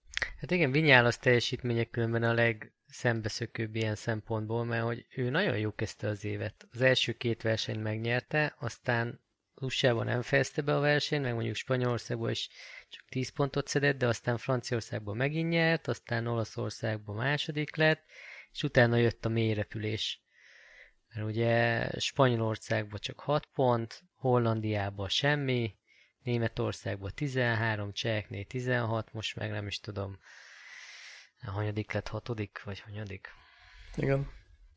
S1: Hát igen, Vinyálasz teljesítmények különben a leg, szembeszökőbb ilyen szempontból, mert hogy ő nagyon jó kezdte az évet. Az első két versenyt megnyerte, aztán usa nem fejezte be a versenyt, meg mondjuk Spanyolországban is csak 10 pontot szedett, de aztán Franciaországban megint nyert, aztán Olaszországban második lett, és utána jött a mélyrepülés. Mert ugye Spanyolországban csak 6 pont, Hollandiában semmi, Németországban 13, Cseheknél 16, most meg nem is tudom, hanyadik lett, hatodik, vagy hanyadik?
S2: Igen.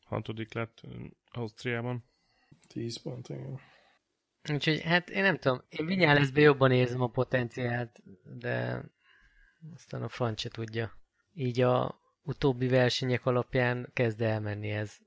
S3: Hatodik lett Ausztriában.
S2: Tíz pont, igen.
S1: Úgyhogy hát én nem tudom, én Vinyáleszbe jobban érzem a potenciált, de aztán a franc se tudja. Így a utóbbi versenyek alapján kezd elmenni ez.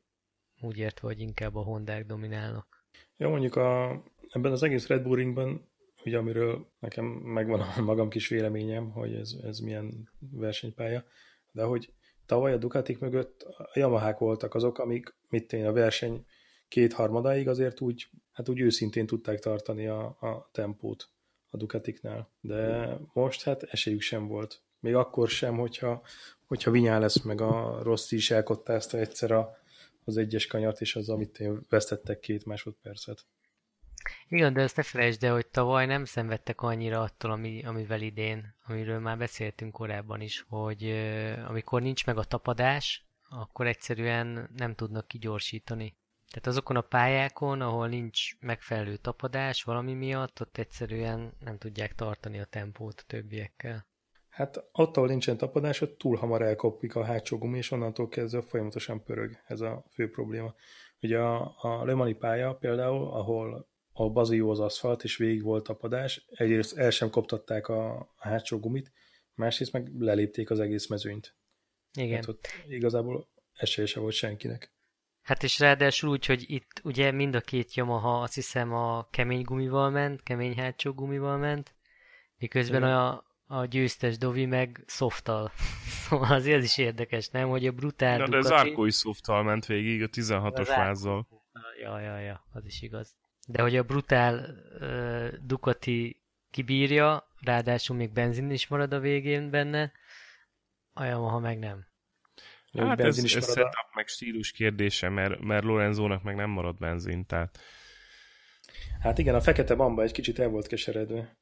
S1: Úgy értve, hogy inkább a Hondák dominálnak.
S2: Ja, mondjuk a, ebben az egész Red Bull ringben, ugye amiről nekem megvan a magam kis véleményem, hogy ez, ez milyen versenypálya, de hogy tavaly a Ducatik mögött a Yamahák voltak azok, amik mit én a verseny kétharmadáig azért úgy, hát úgy őszintén tudták tartani a, a tempót a Ducatiknál. De most hát esélyük sem volt. Még akkor sem, hogyha, hogyha Vinyá lesz, meg a Rossi is elkottázta egyszer a, az egyes kanyart, és az, amit én vesztettek két másodpercet.
S1: Igen, de ezt ne felejtsd el, hogy tavaly nem szenvedtek annyira attól, ami, amivel idén, amiről már beszéltünk korábban is, hogy amikor nincs meg a tapadás, akkor egyszerűen nem tudnak kigyorsítani. Tehát azokon a pályákon, ahol nincs megfelelő tapadás valami miatt, ott egyszerűen nem tudják tartani a tempót a többiekkel.
S2: Hát ahol nincsen tapadás, ott túl hamar elkopik a hátsó gumi, és onnantól kezdve folyamatosan pörög ez a fő probléma. Ugye a, a Le Mani pálya például, ahol a bazi jó az aszfalt, és végig volt tapadás. Egyrészt el sem koptatták a, a hátsó gumit, másrészt meg lelépték az egész mezőnyt.
S1: Igen. Hát
S2: ott igazából esélye se volt senkinek.
S1: Hát és ráadásul úgy, hogy itt ugye mind a két Yamaha azt hiszem a kemény gumival ment, kemény hátsó gumival ment, miközben a, a győztes Dovi meg softal. Szóval azért ez is érdekes, nem? Hogy a brutál
S3: Na, de az Arco is softal ment végig, a 16-os vázzal.
S1: Ja, ja, ja, az is igaz. De hogy a brutál uh, Ducati kibírja, ráadásul még benzin is marad a végén benne, a Yamaha meg nem.
S3: Hát ez, ez setup meg stílus kérdése, mert, mert Lorenzónak meg nem marad benzin, tehát...
S2: Hát igen, a fekete bamba egy kicsit el volt keseredve.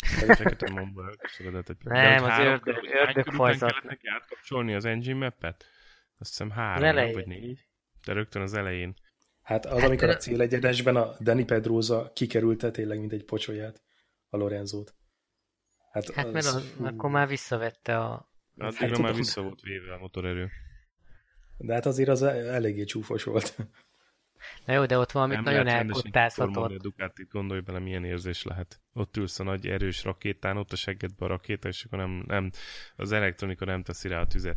S3: A fekete bamba elkeseredett egy
S1: Nem, az ördög, ördög fajzat.
S3: kellett neki átkapcsolni az engine map-et? Azt hiszem három, vagy négy. De rögtön az elején.
S2: Hát az, amikor a célegyenesben a Dani Pedroza kikerülte tényleg, mint egy pocsolyát a Lorenzót.
S1: Hát, hát az... mert az, akkor már visszavette a...
S3: Hát, hát már vissza volt véve a motorerő.
S2: De hát azért az eléggé csúfos volt.
S1: Na jó, de ott valamit nem nagyon elkottázhatott.
S3: A Ducati gondolj bele, milyen érzés lehet. Ott ülsz a nagy erős rakétán, ott a seggedben a rakéta, és akkor nem, nem, az elektronika nem teszi rá a tüzet.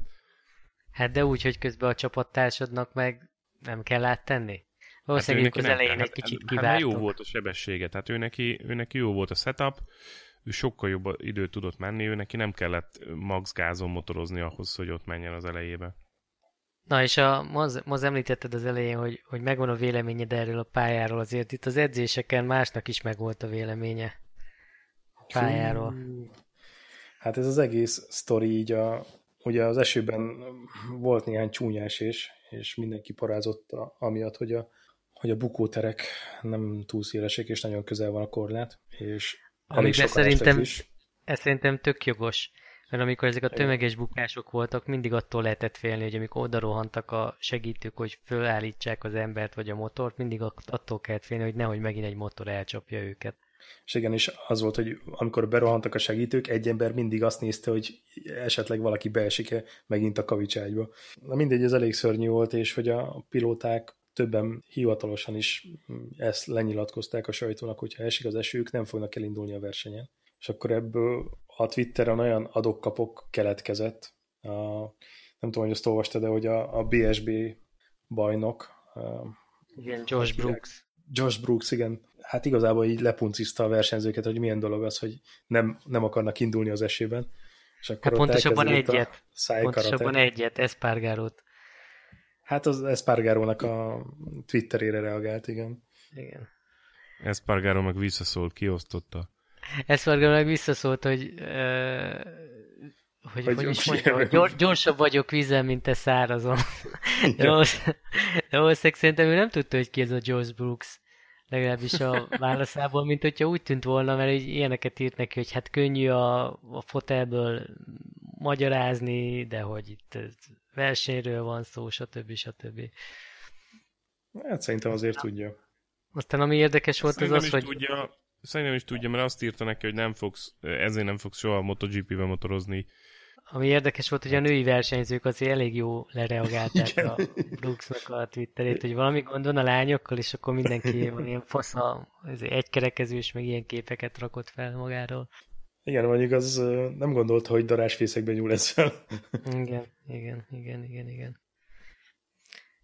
S1: Hát de úgy, hogy közben a csapattársadnak meg nem kell áttenni? Valószínűleg hát az elején egy kicsit hát, kiváltok. Hát
S3: jó volt a sebessége, tehát ő neki, ő neki jó volt a setup, ő sokkal jobb időt tudott menni, ő neki nem kellett max gázon motorozni ahhoz, hogy ott menjen az elejébe.
S1: Na és a, az említetted az elején, hogy, hogy megvan a véleményed erről a pályáról, azért itt az edzéseken másnak is megvolt a véleménye a pályáról.
S2: Hát ez az egész sztori így a, ugye az esőben volt néhány csúnyás és, és mindenki parázott a, amiatt, hogy a, hogy a bukóterek nem túl szélesek, és nagyon közel van a korlát, és
S1: Amiben szerintem, ez szerintem tök jogos. Mert amikor ezek a tömeges bukások voltak, mindig attól lehetett félni, hogy amikor oda rohantak a segítők, hogy fölállítsák az embert vagy a motort, mindig attól kellett félni, hogy nehogy megint egy motor elcsapja őket.
S2: És igen, és az volt, hogy amikor berohantak a segítők, egy ember mindig azt nézte, hogy esetleg valaki beesik-e megint a kavicságyba. Na mindegy, ez elég szörnyű volt, és hogy a pilóták többen hivatalosan is ezt lenyilatkozták a sajtónak, hogyha esik az esők, nem fognak elindulni a versenyen. És akkor ebből a Twitteren olyan adokkapok keletkezett, a, nem tudom, hogy azt olvastad, de hogy a, a BSB bajnok.
S1: Igen, Josh Brooks.
S2: Josh Brooks, igen. Hát igazából így lepuncizta a versenyzőket, hogy milyen dolog az, hogy nem, nem akarnak indulni az esőben.
S1: És akkor hát pontosabban egyet. Pontosabban egyet, Espargarót.
S2: Hát az Espargarónak a Twitterére reagált, igen.
S1: Igen.
S3: Espargaró meg visszaszólt, kiosztotta.
S1: Espargaró meg visszaszólt, hogy uh, hogy, hogy, hogy is mondja, hogy gyors, gyorsabb vagyok vízen, mint te szárazon. De valószínűleg szerintem ő nem tudta, hogy ki ez a George Brooks legalábbis a válaszából, mint hogyha úgy tűnt volna, mert így ilyeneket írt neki, hogy hát könnyű a, a fotelből magyarázni, de hogy itt versenyről van szó, stb. stb.
S2: Hát szerintem azért tudja.
S1: Aztán ami érdekes volt
S3: szerintem
S1: az az, hogy...
S3: Tudja, szerintem is tudja, mert azt írta neki, hogy nem fogsz, ezért nem fogsz soha MotoGP-ben motorozni.
S1: Ami érdekes volt, hogy a női versenyzők azért elég jó lereagálták Igen. a Brooksnak a Twitterét, hogy valami gond van a lányokkal, és akkor mindenki van ilyen fasza, egykerekezős, meg ilyen képeket rakott fel magáról.
S2: Igen, mondjuk az nem gondolta, hogy darásfészekben nyúl ezzel.
S1: igen, igen, igen, igen, igen.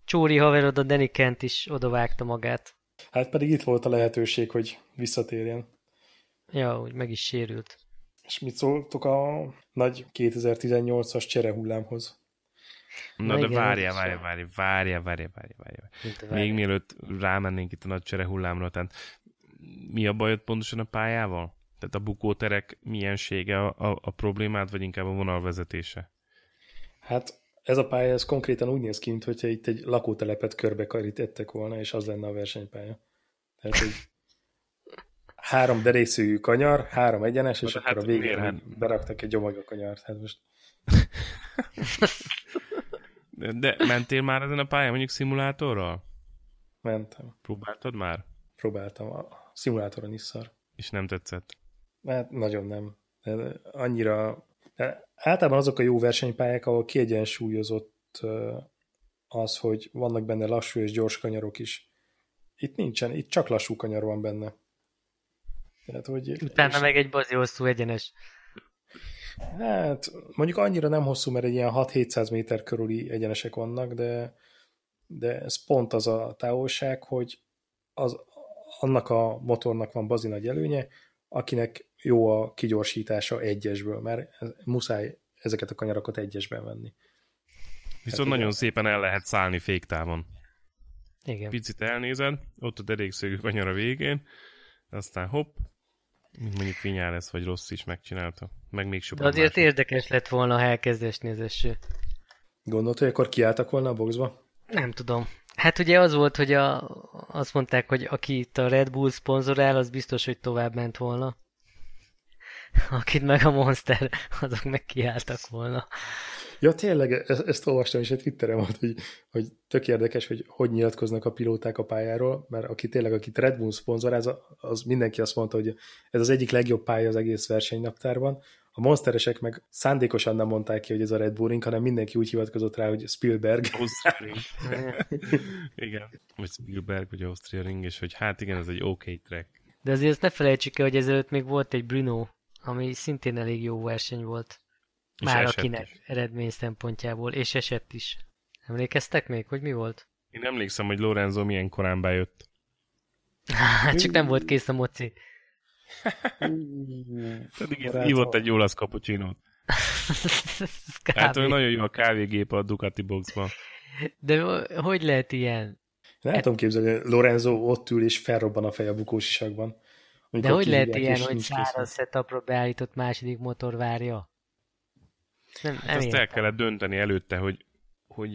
S1: Csóri haverod a Danny Kent is odavágta magát.
S2: Hát pedig itt volt a lehetőség, hogy visszatérjen.
S1: Ja, úgy meg is sérült.
S2: És mit szóltok a nagy 2018-as cserehullámhoz?
S3: Na, Na de igen, várja, várja, várja, várja, várja, várja, várja. Még mielőtt rámennénk itt a nagy cserehullámra, tehát mi a bajod pontosan a pályával? Tehát a bukóterek miensége a, a, a problémát, vagy inkább a vonalvezetése?
S2: Hát ez a pálya ez konkrétan úgy néz ki, mintha itt egy lakótelepet körbe karítettek volna, és az lenne a versenypálya. Tehát, hogy három derékszögű kanyar, három egyenes, és hát akkor a végén hát... beraktak egy gyomaga kanyart. Hát most...
S3: De mentél már ezen a pályán mondjuk szimulátorral?
S2: Mentem.
S3: Próbáltad már?
S2: Próbáltam. A szimulátoron is szar.
S3: És nem tetszett?
S2: Hát nagyon nem. De annyira... Általában azok a jó versenypályák, ahol kiegyensúlyozott az, hogy vannak benne lassú és gyors kanyarok is, itt nincsen, itt csak lassú kanyar van benne.
S1: Tehát, hogy, Utána és... meg egy bazi hosszú egyenes.
S2: Hát mondjuk annyira nem hosszú, mert egy ilyen 6-700 méter körüli egyenesek vannak, de, de ez pont az a távolság, hogy az, annak a motornak van bazi nagy előnye, akinek jó a kigyorsítása egyesből, mert muszáj ezeket a kanyarakat egyesben venni.
S3: Viszont hát nagyon igen. szépen el lehet szállni féktávon.
S1: Igen.
S3: Picit elnézed, ott a derékszögű kanyar a végén, aztán hopp, mint mondjuk lesz, vagy rossz is megcsinálta. Meg még sokan
S1: De azért mások. érdekes lett volna, ha elkezdesni az eső.
S2: Gondolt, hogy akkor kiálltak volna a boxba?
S1: Nem tudom. Hát ugye az volt, hogy a, azt mondták, hogy aki itt a Red Bull szponzorál, az biztos, hogy tovább ment volna. Akit meg a Monster, azok meg kiálltak volna.
S2: Ja, tényleg, ezt, ezt olvastam is a Twitteren volt, hogy, hogy tök érdekes, hogy hogy nyilatkoznak a pilóták a pályáról, mert aki tényleg, akit Red Bull szponzoráz, az mindenki azt mondta, hogy ez az egyik legjobb pálya az egész versenynaptárban. A monsteresek meg szándékosan nem mondták ki, hogy ez a Red Bull Ring, hanem mindenki úgy hivatkozott rá, hogy Spielberg.
S3: Austria igen. Vagy Spielberg, vagy Austria Ring, és hogy hát igen, ez egy OK track.
S1: De azért azt ne felejtsük el, hogy ezelőtt még volt egy Bruno, ami szintén elég jó verseny volt. Már akinek is. eredmény szempontjából, és esett is. Emlékeztek még, hogy mi volt?
S3: Én emlékszem, hogy Lorenzo milyen korán bejött.
S1: Csak nem volt kész a moci.
S3: Pedig hívott egy olasz kapucsinót. hát nagyon jó a kávégép a Ducati boxban.
S1: De hogy lehet ilyen?
S2: Nem hát... tudom képzelni, Lorenzo ott ül és felrobban a fej a bukósisakban.
S1: De hogy lehet ilyen, hogy száraz setupra beállított második motor várja?
S3: Nem, hát nem azt el kellett dönteni előtte, hogy, hogy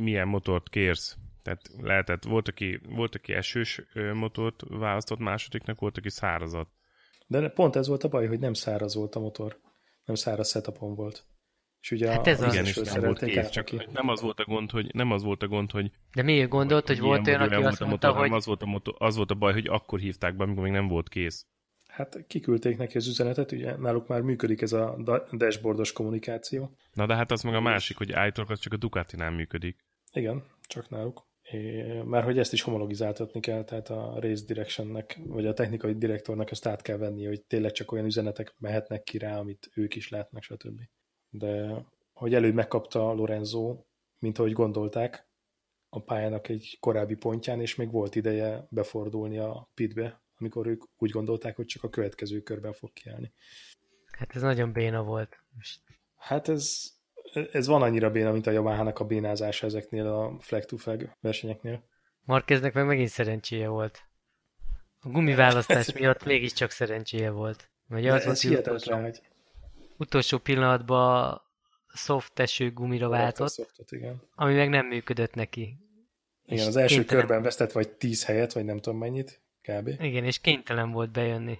S3: milyen motort kérsz. Tehát lehetett, volt aki, volt, aki esős motort választott másodiknak, volt, aki szárazat.
S2: De pont ez volt a baj, hogy nem száraz volt a motor. Nem száraz setupon volt. És ugye
S1: hát ez
S3: a, az, is nem volt kész, csak ki. nem az volt a gond, hogy nem az volt a gond, hogy
S1: De miért gondolt, hogy, hogy volt olyan, aki azt mondta,
S3: motor, hogy... az volt, a motor, az volt a baj, hogy akkor hívták be, amikor még nem volt kész.
S2: Hát kiküldték neki az üzenetet, ugye náluk már működik ez a dashboardos kommunikáció.
S3: Na de hát az meg a másik, hogy állítólag az csak a Ducati-nál működik.
S2: Igen, csak náluk. Mert hogy ezt is homologizáltatni kell, tehát a race directionnek, vagy a technikai direktornak ezt át kell venni, hogy tényleg csak olyan üzenetek mehetnek ki rá, amit ők is látnak, stb. De hogy előbb megkapta Lorenzo, mint ahogy gondolták, a pályának egy korábbi pontján, és még volt ideje befordulni a pitbe, amikor ők úgy gondolták, hogy csak a következő körben fog kiállni.
S1: Hát ez nagyon béna volt.
S2: Hát ez, ez van annyira béna, mint a Yamaha-nak a bénázása ezeknél a flag to flag versenyeknél.
S1: Markeznek meg megint szerencséje volt. A gumiválasztás miatt mégiscsak szerencséje volt.
S2: Vagy az volt, utolsó, hogy...
S1: utolsó pillanatban soft eső gumira váltott,
S2: softot, igen.
S1: ami meg nem működött neki.
S2: Igen, az első kénytelen... körben vesztett vagy 10 helyet, vagy nem tudom mennyit, kb.
S1: Igen, és kénytelen volt bejönni.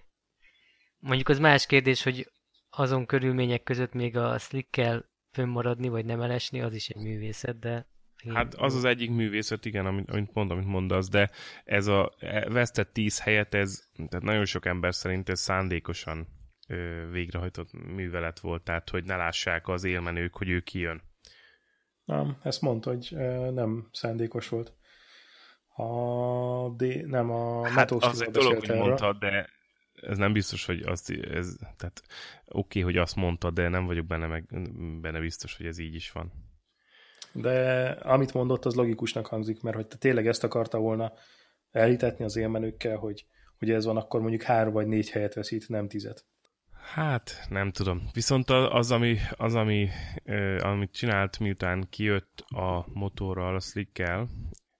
S1: Mondjuk az más kérdés, hogy azon körülmények között még a slickkel fönnmaradni, vagy nem elesni, az is egy művészet, de...
S3: Hát az az egyik művészet, igen, amit, amit mondom, amit mondasz, de ez a e, vesztett tíz helyet, ez, tehát nagyon sok ember szerint ez szándékosan ö, végrehajtott művelet volt, tehát hogy ne lássák az élmenők, hogy ő kijön.
S2: Nem, ezt mondta, hogy nem szándékos volt. A D, nem a
S3: hát az egy dolog, hogy mondtad, de ez nem biztos, hogy azt, ez, tehát oké, okay, hogy azt mondtad, de nem vagyok benne, meg, benne biztos, hogy ez így is van.
S2: De amit mondott, az logikusnak hangzik, mert hogy te tényleg ezt akarta volna elhitetni az élmenőkkel, hogy, hogy ez van, akkor mondjuk három vagy négy helyet veszít, nem tizet.
S3: Hát, nem tudom. Viszont az, ami, az ami, amit csinált, miután kijött a motorral, a slickkel,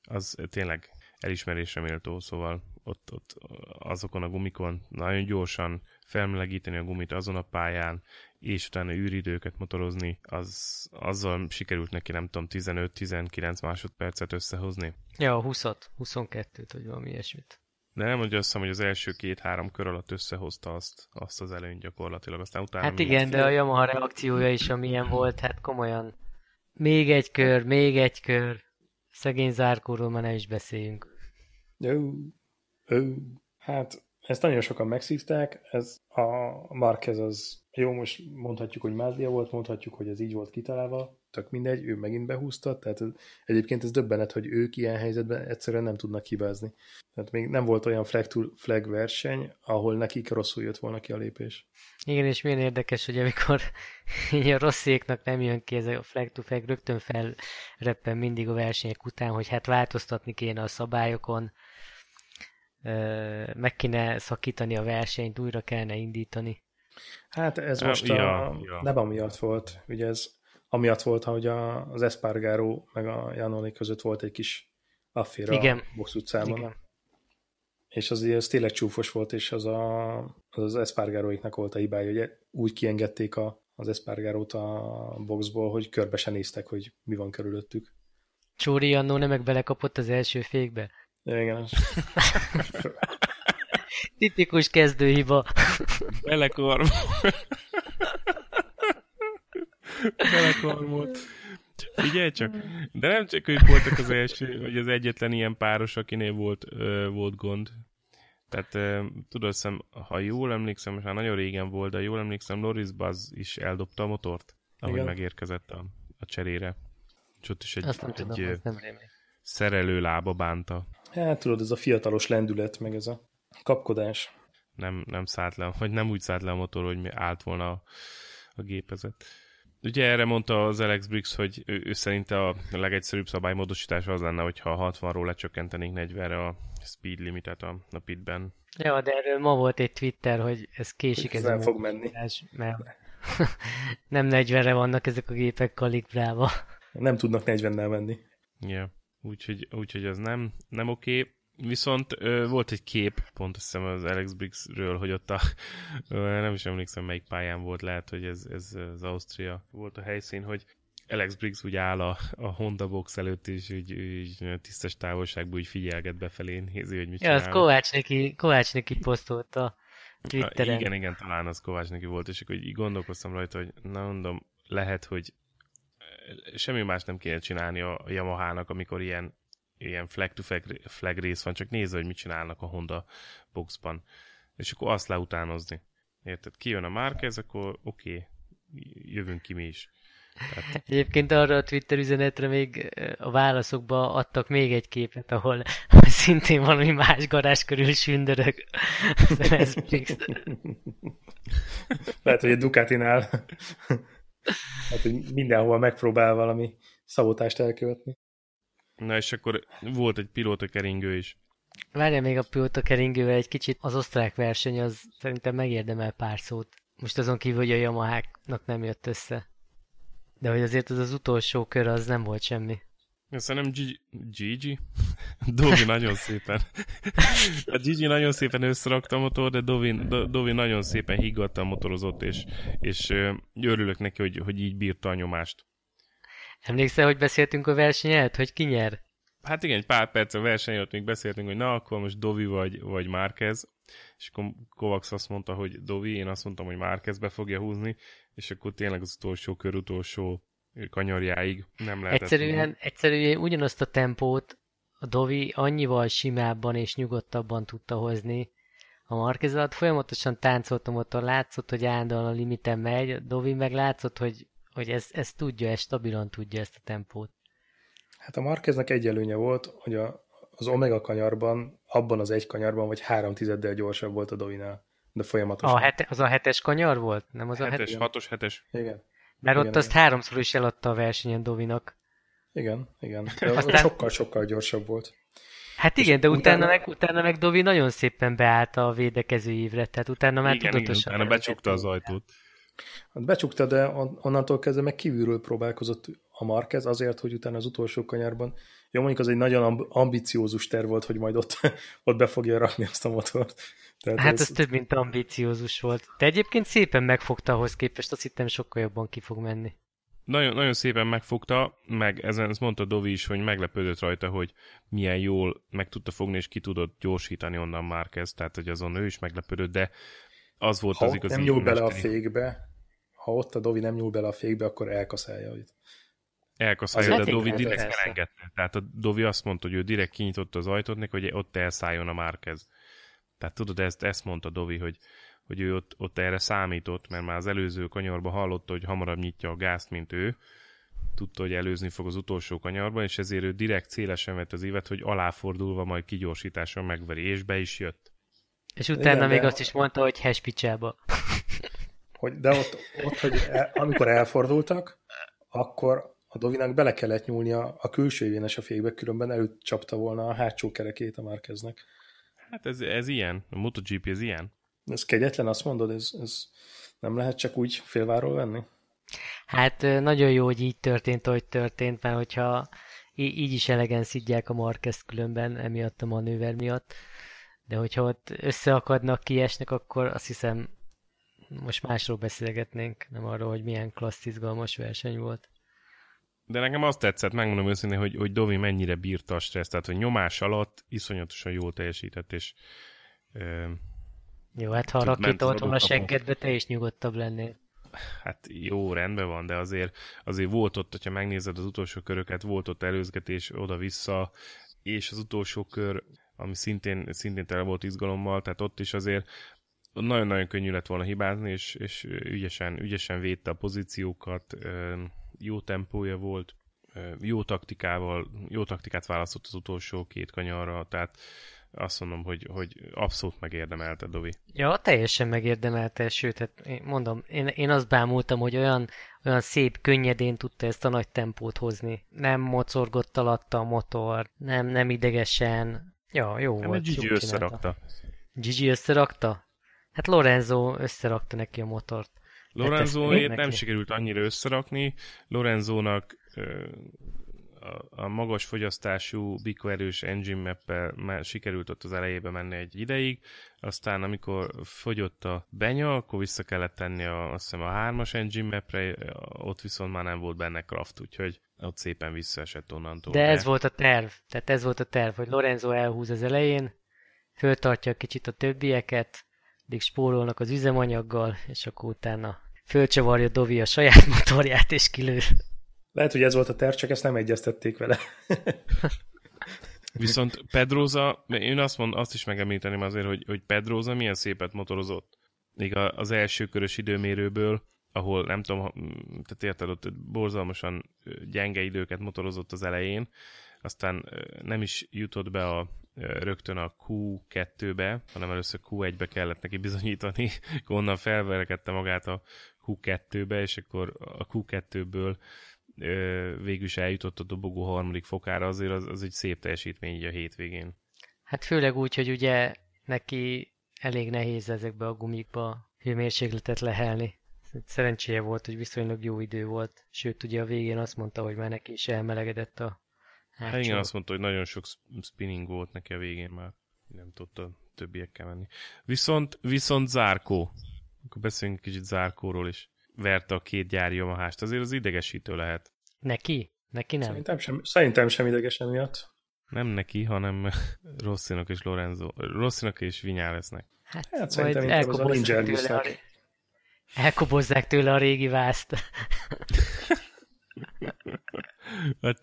S3: az tényleg elismerésre méltó, szóval ott, ott azokon a gumikon nagyon gyorsan felmelegíteni a gumit azon a pályán, és utána űridőket motorozni, az, azzal sikerült neki, nem tudom, 15-19 másodpercet összehozni.
S1: Ja, 20-at, 22-t, vagy valami ilyesmit.
S3: De nem mondja azt hogy az első két-három kör alatt összehozta azt, azt az előnyt gyakorlatilag, aztán utána...
S1: Hát igen, de a Yamaha reakciója is, amilyen volt, hát komolyan. Még egy kör, még egy kör. Szegény zárkóról már ne is beszéljünk.
S2: Jó, Hát ezt nagyon sokan megszívták, ez a Marquez az jó, most mondhatjuk, hogy Mazdia volt, mondhatjuk, hogy ez így volt kitalálva, tök mindegy, ő megint behúzta, tehát ez, egyébként ez döbbenet, hogy ők ilyen helyzetben egyszerűen nem tudnak hibázni. Tehát még nem volt olyan flag, to flag verseny, ahol nekik rosszul jött volna ki a lépés.
S1: Igen, és milyen érdekes, hogy amikor így a rosszéknak nem jön ki ez a flag to flag, rögtön felreppen mindig a versenyek után, hogy hát változtatni kéne a szabályokon, meg kéne szakítani a versenyt, újra kellene indítani.
S2: Hát ez most ja, a, ja. nem amiatt volt, ugye ez amiatt volt, hogy a, az Espargaro meg a Janoni között volt egy kis affér a box utcában. Igen. És az, az tényleg csúfos volt, és az a, az, az Espargaroiknak volt a hibája, hogy úgy kiengedték a, az Espargarót a boxból, hogy körbe se néztek, hogy mi van körülöttük.
S1: Csóri annó nem meg belekapott az első fékbe?
S2: Igen.
S1: Tipikus kezdőhiba.
S3: Belekorm. Belekormolt. Figyelj csak, de nem csak ők voltak az első, vagy az egyetlen ilyen páros, akinél volt, ö, volt gond. Tehát ö, tudod, szem, ha jól emlékszem, most már nagyon régen volt, de jól emlékszem, Norris Buzz is eldobta a motort, ahogy Igen. megérkezett a, a cserére. És ott is egy,
S1: Azt nem egy tudom, ö, nem
S3: szerelő lába bánta.
S2: Hát tudod, ez a fiatalos lendület, meg ez a kapkodás.
S3: Nem, nem szállt le, vagy nem úgy szállt le a motor, hogy állt volna a, a gépezet. Ugye erre mondta az Alex Briggs, hogy ő, ő szerint a legegyszerűbb szabálymódosítás az lenne, hogyha 60-ról lecsökkentenénk 40-re a speed limitet a, a pitben.
S1: Ja, de erről ma volt egy Twitter, hogy ez késik.
S2: Ez, ez nem fog menni.
S1: Mert nem 40-re vannak ezek a gépek kalibrálva.
S2: Nem tudnak 40-nel menni.
S3: Yeah. Úgyhogy, úgyhogy ez nem, nem oké. Okay. Viszont ö, volt egy kép, pont azt hiszem az Alex Briggsről, hogy ott a, ö, nem is emlékszem melyik pályán volt, lehet, hogy ez, ez az Ausztria volt a helyszín, hogy Alex Briggs úgy áll a, a Honda box előtt, és úgy, úgy tisztes távolságban úgy figyelget befelé, nézi, hogy mit
S1: ja, csinál. az Kovács neki, Kovács neki posztolta
S3: Twitteren. Igen, igen, talán az Kovács neki volt, és akkor így gondolkoztam rajta, hogy na mondom, lehet, hogy semmi más nem kéne csinálni a Yamaha-nak, amikor ilyen ilyen flag to flag, flag rész van, csak nézze, hogy mit csinálnak a Honda boxban. És akkor azt leutánozni. Érted? Kijön a Márquez, akkor oké, okay, jövünk ki mi is.
S1: Tehát... Egyébként arra a Twitter üzenetre még a válaszokba adtak még egy képet, ahol szintén valami más garázs körül sündörög.
S2: Lehet, hogy a Ducatinál hát, hogy mindenhol megpróbál valami szabotást elkövetni.
S3: Na és akkor volt egy pilóta keringő is.
S1: Várja még a pilóta keringővel egy kicsit. Az osztrák verseny az szerintem megérdemel pár szót. Most azon kívül, hogy a Yamaháknak nem jött össze. De hogy azért az az utolsó kör az nem volt semmi.
S3: Szerintem Gigi, Gigi? Dovi nagyon szépen. A Gigi nagyon szépen összerakta a motor, de Dovi, Dovi nagyon szépen higgadta a motorozott, és, és örülök neki, hogy, hogy így bírta a nyomást.
S1: Emlékszel, hogy beszéltünk a versenyet, hogy ki nyer?
S3: Hát igen, egy pár perc a verseny ott még beszéltünk, hogy na, akkor most Dovi vagy, vagy Márquez, és akkor Kovacs azt mondta, hogy Dovi, én azt mondtam, hogy Márquez be fogja húzni, és akkor tényleg az utolsó kör, utolsó kanyarjáig nem lehet.
S1: Egyszerűen, egyszerűen ugyanazt a tempót a Dovi annyival simábban és nyugodtabban tudta hozni, a Marquez alatt folyamatosan táncoltam ott, látszott, hogy állandóan a limiten megy, a Dovi meg látszott, hogy hogy ez, ez tudja, ez stabilan tudja ezt a tempót.
S2: Hát a Marqueznek egy előnye volt, hogy a, az Omega kanyarban, abban az egy kanyarban, vagy három tizeddel gyorsabb volt a Dovinál, de folyamatosan.
S1: A hete, az a hetes kanyar volt? Nem az
S3: hetes,
S1: a hetes?
S3: hatos, hetes.
S2: Igen.
S1: Mert
S2: igen,
S1: ott azt igen. háromszor is eladta a versenyen Dovinak.
S2: Igen, igen. De Aztán... sokkal-sokkal gyorsabb volt.
S1: Hát igen, de utána, utána, meg, utána meg Dovi nagyon szépen beállt a védekező évre, tehát utána már igen, tudatosan...
S3: Igen, utána becsukta az ajtót.
S2: Hát becsukta, de onnantól kezdve meg kívülről próbálkozott a Marquez azért, hogy utána az utolsó kanyarban, jó mondjuk az egy nagyon ambiciózus terv volt, hogy majd ott, ott be fogja rakni azt a motort.
S1: Tehát hát ez, ez több, mint ambiciózus volt. De egyébként szépen megfogta ahhoz képest, azt hittem sokkal jobban ki fog menni.
S3: Nagyon, nagyon szépen megfogta, meg ezen ezt mondta Dovi is, hogy meglepődött rajta, hogy milyen jól meg tudta fogni, és ki tudott gyorsítani onnan Márquez, tehát hogy azon ő is meglepődött, de az volt
S2: ha
S3: az igazi...
S2: nem nyúl bele a fékbe, ha ott a Dovi nem nyúl bele a fékbe, akkor elkaszálja őt.
S3: Elkaszálja, de a Dovi direkt elengedte. Tehát a Dovi azt mondta, hogy ő direkt kinyitotta az ajtót neki, hogy ott elszálljon a Márkez. Tehát tudod, ezt, ezt mondta Dovi, hogy, hogy ő ott, ott erre számított, mert már az előző kanyarban hallotta, hogy hamarabb nyitja a gázt, mint ő, tudta, hogy előzni fog az utolsó kanyarban, és ezért ő direkt szélesen vett az évet, hogy aláfordulva majd kigyorsításon megveri, és be is jött.
S1: És utána Igen, még de... azt is mondta, hogy hespicsába.
S2: Hogy, de ott, ott hogy el, amikor elfordultak, akkor a Dovinak bele kellett nyúlnia a külső événes a fékbe, különben előtt csapta volna a hátsó kerekét a Márkeznek.
S3: Hát ez, ez ilyen, a MotoGP ez ilyen.
S2: Ez kegyetlen, azt mondod, ez, ez nem lehet csak úgy félváról venni?
S1: Hát nagyon jó, hogy így történt, hogy történt, mert hogyha így is elegen szidják a Marquez különben, emiatt a manőver miatt, de hogyha ott összeakadnak, kiesnek, akkor azt hiszem most másról beszélgetnénk, nem arról, hogy milyen klassz izgalmas verseny volt.
S3: De nekem azt tetszett, megmondom őszintén, hogy, hogy Dovi mennyire bírta a stressz, tehát hogy nyomás alatt iszonyatosan jól teljesített, és ö,
S1: Jó, hát ha a rakéta ott van a seggedbe, te is nyugodtabb lennél.
S3: Hát jó, rendben van, de azért, azért volt ott, hogyha megnézed az utolsó köröket, volt ott előzgetés oda-vissza, és az utolsó kör, ami szintén, szintén tele volt izgalommal, tehát ott is azért nagyon-nagyon könnyű lett volna hibázni, és, és ügyesen, ügyesen védte a pozíciókat, jó tempója volt, jó taktikával, jó taktikát választott az utolsó két kanyarra, tehát azt mondom, hogy, hogy abszolút megérdemelte Dovi.
S1: Ja, teljesen megérdemelte, sőt, hát én mondom, én, én azt bámultam, hogy olyan, olyan szép, könnyedén tudta ezt a nagy tempót hozni. Nem mocorgott alatta a motor, nem, nem idegesen. Ja, jó nem, volt.
S3: Gigi összerakta.
S1: Gigi összerakta? Hát Lorenzo összerakta neki a motort.
S3: Lorenzo hát nem sikerült annyira összerakni. Lorenzónak a magas fogyasztású, bikoerős engine mappel már sikerült ott az elejébe menni egy ideig, aztán amikor fogyott a benya, akkor vissza kellett tenni a, azt hiszem a hármas engine mapre, ott viszont már nem volt benne craft, úgyhogy ott szépen visszaesett onnantól.
S1: De ez volt a terv, tehát ez volt a terv, hogy Lorenzo elhúz az elején, föltartja kicsit a többieket, addig spórolnak az üzemanyaggal, és akkor utána fölcsavarja Dovi a saját motorját, és kilő.
S2: Lehet, hogy ez volt a terv, csak ezt nem egyeztették vele.
S3: Viszont Pedroza, én azt, mond, azt is megemlíteném azért, hogy, hogy Pedroza milyen szépet motorozott. Még az első körös időmérőből, ahol nem tudom, tehát érted, ott borzalmasan gyenge időket motorozott az elején, aztán nem is jutott be a, rögtön a Q2-be, hanem először Q1-be kellett neki bizonyítani, onnan felverekedte magát a Q2-be, és akkor a Q2-ből végül is eljutott a dobogó harmadik fokára, azért az, az egy szép teljesítmény így a hétvégén.
S1: Hát főleg úgy, hogy ugye neki elég nehéz ezekbe a gumikba hőmérsékletet lehelni. Szerencséje volt, hogy viszonylag jó idő volt, sőt ugye a végén azt mondta, hogy már neki is elmelegedett a
S3: hátsó. Hát igen, azt mondta, hogy nagyon sok spinning volt neki a végén már. Nem tudta többiekkel menni. Viszont, viszont Zárkó. Akkor beszéljünk kicsit Zárkóról is verte a két gyári Yamahást. Azért az idegesítő lehet.
S1: Neki? Neki nem?
S2: Szerintem sem, szerintem sem idegesen miatt.
S3: Nem neki, hanem Rosszinak és Lorenzo. Rosszinak és lesznek.
S2: Hát, hát szerintem inkább az a.
S1: Elkobozzák tőle a régi vászt.
S3: hát,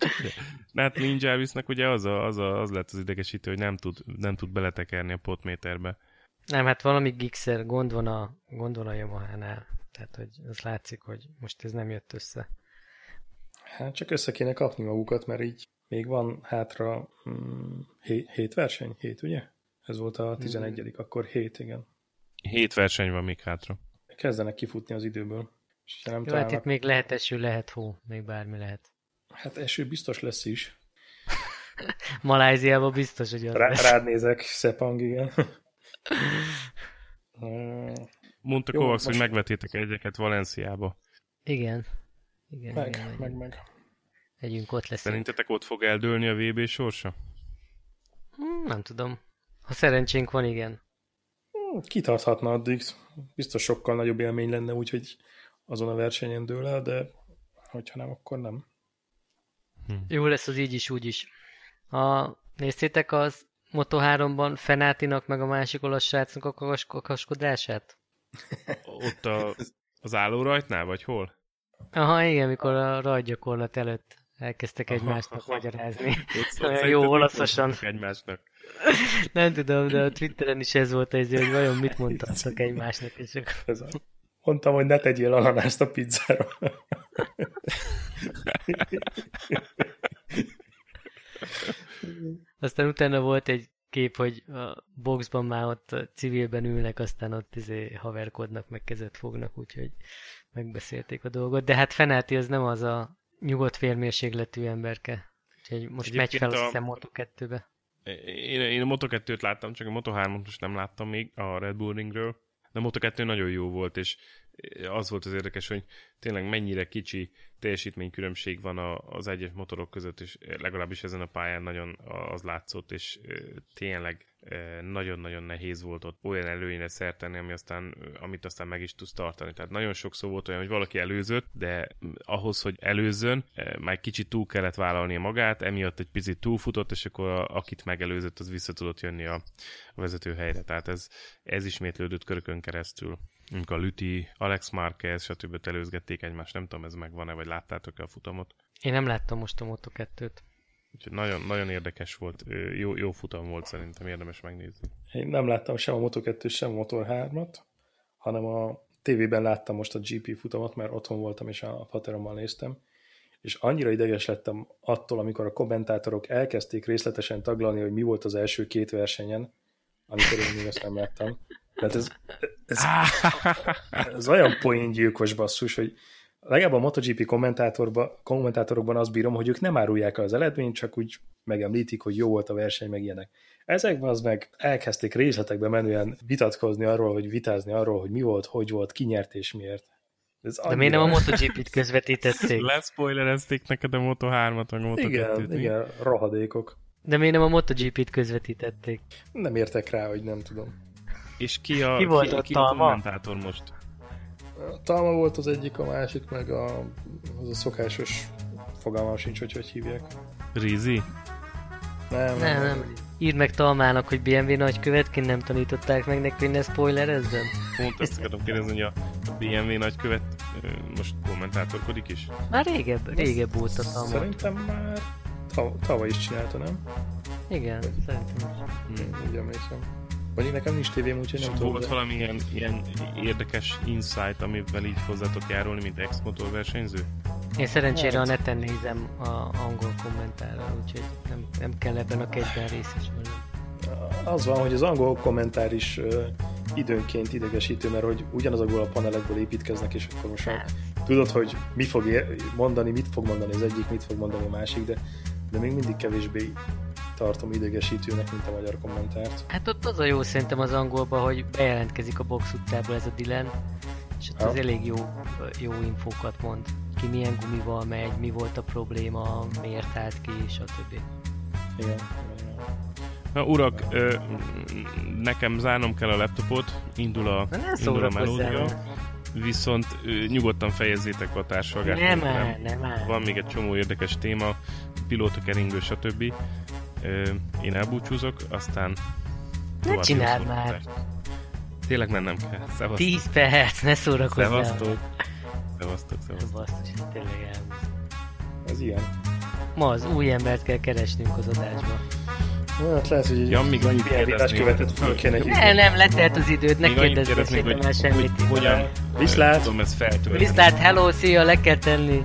S3: hát Ninja Elvisnek ugye az, a, az, a, az lett az idegesítő, hogy nem tud, nem tud beletekerni a potméterbe.
S1: Nem, hát valami gigszer gond van a, gond van a Yamaha-nál. Tehát, hogy az látszik, hogy most ez nem jött össze.
S2: Hát csak össze kéne kapni magukat, mert így még van hátra mm, hét, hét verseny, hét, ugye? Ez volt a 11 mm. akkor hét, igen.
S3: Hét verseny van még hátra.
S2: Kezdenek kifutni az időből.
S1: És nem Jó, találnak... hát itt még lehet eső, lehet hó, még bármi lehet.
S2: Hát eső biztos lesz is.
S1: Maláziában biztos, hogy az
S2: Rá, Rád nézek, Szepang, igen.
S3: Mondta Kovacs, most... hogy megvetétek egyeket Valenciába.
S1: Igen. igen
S2: meg,
S1: igen,
S2: meg, meg.
S1: Megyünk, ott lesz.
S3: Szerintetek ott fog eldőlni a VB sorsa?
S1: Hmm, nem tudom. Ha szerencsénk van, igen.
S2: Hmm, kitarthatna addig. Biztos sokkal nagyobb élmény lenne, úgyhogy azon a versenyen dől el, de hogyha nem, akkor nem.
S1: Hm. Jó lesz az így is, úgy is. A, néztétek az Moto3-ban Fenátinak meg a másik olasz srácnak a kakaskodását?
S3: Ott a, az állórajtnál, vagy hol?
S1: Aha, igen, mikor a rajtgyakorlat előtt elkezdtek egymásnak aha, magyarázni. Olyan jó olaszosan.
S3: Egymásnak.
S1: Nem tudom, de a Twitteren is ez volt ez, hogy vajon mit mondtak egymásnak. És akkor...
S2: Mondtam, hogy ne tegyél ananászt a pizzára.
S1: Aztán utána volt egy kép, hogy a boxban már ott civilben ülnek, aztán ott izé haverkodnak, meg kezet fognak, úgyhogy megbeszélték a dolgot. De hát Fenáti az nem az a nyugodt félmérségletű emberke. Úgyhogy most Egyébként megy fel, a... azt hiszem Moto2-be.
S3: Én, én a Moto2-t láttam, csak a Moto3-ot most nem láttam még a Red Bull Ringről. De a Moto2 nagyon jó volt, és az volt az érdekes, hogy tényleg mennyire kicsi teljesítménykülönbség van az egyes motorok között, és legalábbis ezen a pályán nagyon az látszott, és tényleg nagyon-nagyon nehéz volt ott olyan előnyre szerteni, ami aztán, amit aztán meg is tudsz tartani. Tehát nagyon sokszor volt olyan, hogy valaki előzött, de ahhoz, hogy előzzön, már kicsit túl kellett vállalnia magát, emiatt egy picit túlfutott, és akkor a, akit megelőzött, az vissza tudott jönni a, a vezetőhelyre. Tehát ez, ez ismétlődött körökön keresztül. Amikor a Lüti, Alex Marquez, stb. előzgették egymást, nem tudom, ez megvan-e, vagy láttátok-e a futamot?
S1: Én nem láttam most a Moto2-t.
S3: Úgyhogy nagyon, nagyon érdekes volt, jó, jó futam volt szerintem, érdemes megnézni.
S2: Én nem láttam sem a Moto2, sem a Motor3-at, hanem a tévében láttam most a GP futamot, mert otthon voltam és a paterommal néztem, és annyira ideges lettem attól, amikor a kommentátorok elkezdték részletesen taglalni, hogy mi volt az első két versenyen, amikor én még ezt nem láttam. Tehát ez, ez, ez olyan poéngyilkos basszus, hogy legalább a MotoGP kommentátorokban azt bírom, hogy ők nem árulják el az eredményt, csak úgy megemlítik, hogy jó volt a verseny, meg ilyenek. Ezekben az meg elkezdték részletekbe menően vitatkozni arról, hogy vitázni arról, hogy mi volt, hogy volt, ki nyert és miért.
S1: Ez De miért nem a MotoGP-t közvetítették?
S3: Leszpoilerezték neked a Moto3-at, meg a Moto2-t.
S2: Igen, igen, rohadékok.
S1: De miért nem a MotoGP-t közvetítették?
S2: Nem értek rá, hogy nem tudom.
S3: És ki a, ki volt ki, a, ki a kommentátor most?
S2: A Talma volt az egyik, a másik, meg a, az a szokásos fogalmam sincs, hogy hogy hívják.
S3: Rizi?
S2: Nem, nem, nem. nem.
S1: Írd meg Talmának, hogy BMW nagykövetként nem tanították meg neki, hogy ne spoilerezzen.
S3: Pont ezt akarom kérdezni, hogy a BMW nagykövet most kommentátorkodik is?
S1: Már régebb, régebb volt a Talma.
S2: Szerintem már tavaly is csinálta, nem?
S1: Igen, szerintem is.
S2: Hmm. Úgy emlékszem. Vagy nekem nincs tévém, úgyhogy nem tudom.
S3: Volt de... valami ilyen, ilyen érdekes insight, amivel így hozzátok járulni, mint ex-motor versenyző?
S1: Én szerencsére hát. a neten nézem a angol kommentárral, úgyhogy nem, nem kell ebben a kegyben részes
S2: Az van, hogy az angol kommentár is uh, időnként idegesítő, mert hogy ugyanazokból a panelekből építkeznek, és akkor most hát. tudod, hogy mi fog mondani, mit fog mondani az egyik, mit fog mondani a másik, de, de még mindig kevésbé tartom idegesítőnek, mint a magyar kommentárt.
S1: Hát ott az a jó szerintem az angolban, hogy bejelentkezik a box uttából ez a Dylan, és ott az elég jó, jó infókat mond. Ki milyen gumival megy, mi volt a probléma, miért állt ki, stb.
S2: Igen.
S3: Na urak, ö, nekem zárnom kell a laptopot, indul a, indul a melódia. Viszont ö, nyugodtan fejezzétek a társadalmat.
S1: Nem áll, nem áll.
S3: Van még egy csomó érdekes téma, pilóta keringő, stb. Ö, én elbúcsúzok, aztán
S1: Ne csináld már!
S3: Tényleg mennem kell.
S1: Szevasztok. 10 perc, ne szórakozzál.
S3: Szevasztok. Szevasztok, szevasztok.
S1: Basszus, tényleg.
S2: Ez ilyen.
S1: Ma az új embert kell keresnünk az adásba.
S2: Hát lehet, hogy
S3: ja, még annyit
S2: kérdezni, követett föl kéne
S1: Ne, nem, letelt az időd, ne kérdezzél már semmit.
S3: Hogy, hogyan,
S2: Viszlát!
S3: Tudom, ez.
S1: Viszlát, hello, szia, le kell tenni.